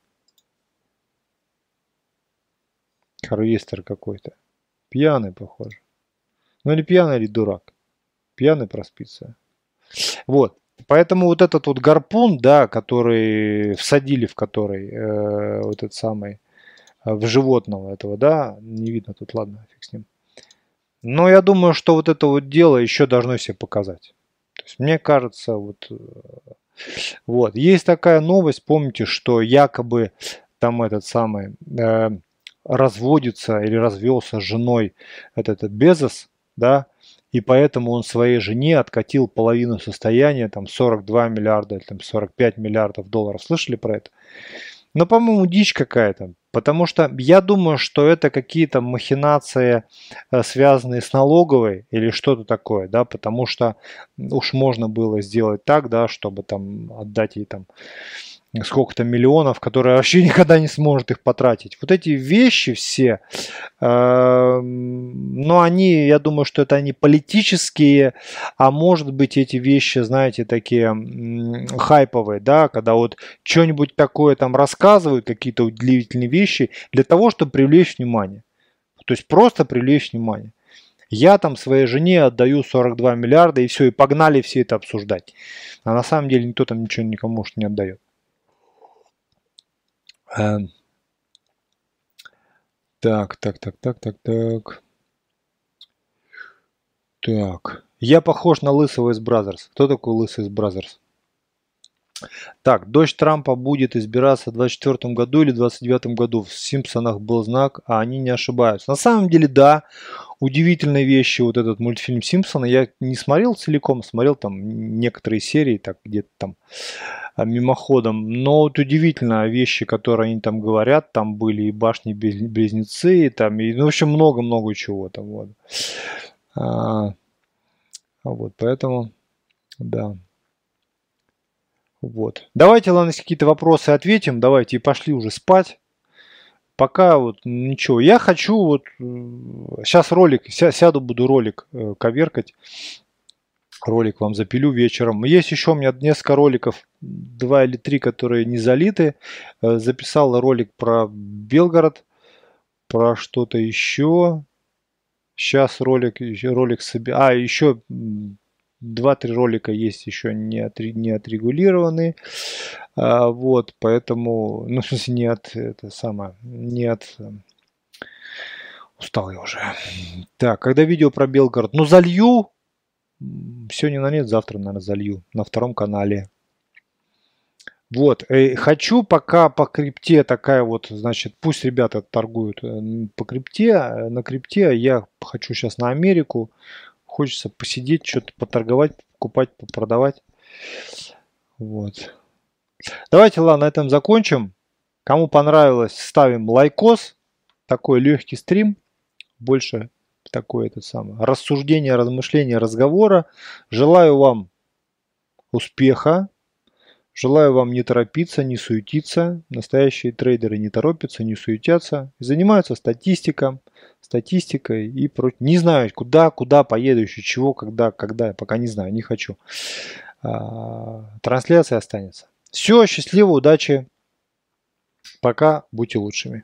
Харвестер какой-то. Пьяный, похоже. Ну или пьяный, или дурак. Пьяный проспится. Вот. Поэтому вот этот вот гарпун, да, который всадили, в который э, вот этот самый, э, в животного этого, да, не видно тут, ладно, фиг с ним. Но я думаю, что вот это вот дело еще должно себе показать. То есть мне кажется, вот, э, вот. Есть такая новость, помните, что якобы там этот самый э, разводится или развелся с женой этот, этот Безос, да, и поэтому он своей жене откатил половину состояния, там 42 миллиарда, там 45 миллиардов долларов. Слышали про это? Но, по-моему, дичь какая-то. Потому что я думаю, что это какие-то махинации, э, связанные с налоговой или что-то такое, да, потому что уж можно было сделать так, да, чтобы там отдать ей там сколько-то миллионов, которые вообще никогда не сможет их потратить. Вот эти вещи все, э, ну, они, я думаю, что это они политические, а может быть эти вещи, знаете, такие э, хайповые, да, когда вот что-нибудь такое там рассказывают, какие-то удивительные вещи, для того, чтобы привлечь внимание. То есть просто привлечь внимание. Я там своей жене отдаю 42 миллиарда и все, и погнали все это обсуждать. А на самом деле никто там ничего никому уж не отдает. Эм. Так, так, так, так, так, так. Так. Я похож на лысого из Brazzers. Кто такой лысый из Бразерс? Так, дочь Трампа будет избираться в 24 году или 29 году. В Симпсонах был знак, а они не ошибаются. На самом деле, да, удивительные вещи. Вот этот мультфильм Симпсона я не смотрел целиком, смотрел там некоторые серии, так где-то там а, мимоходом. Но вот удивительно вещи, которые они там говорят, там были и башни-близнецы, и там, и, ну, в общем, много-много чего там, вот. А, вот, поэтому, да. Вот. Давайте, ладно, если какие-то вопросы ответим, давайте и пошли уже спать. Пока вот ничего. Я хочу вот сейчас ролик, сяду, буду ролик э, коверкать ролик вам запилю вечером. Есть еще у меня несколько роликов, два или три, которые не залиты. Э, записал ролик про Белгород, про что-то еще. Сейчас ролик, ролик себе... А, еще два-три ролика есть еще не, от, не отрегулированные. А, вот, поэтому, ну, в смысле, не от, это самое, не от... Устал я уже. Так, когда видео про Белгород? Ну, залью, Сегодня на нет, завтра, наверное, залью на втором канале. Вот, э, хочу пока по крипте такая вот, значит, пусть ребята торгуют э, по крипте, э, на крипте, я хочу сейчас на Америку, хочется посидеть, что-то поторговать, покупать, продавать. Вот. Давайте, ладно, на этом закончим. Кому понравилось, ставим лайкос. Такой легкий стрим. Больше такое это самое рассуждение, размышление, разговора. Желаю вам успеха. Желаю вам не торопиться, не суетиться. Настоящие трейдеры не торопятся, не суетятся. Занимаются статистиком, статистикой и про... не знаю, куда, куда поеду еще, чего, когда, когда, пока не знаю, не хочу. А, трансляция останется. Все, счастливо, удачи. Пока, будьте лучшими.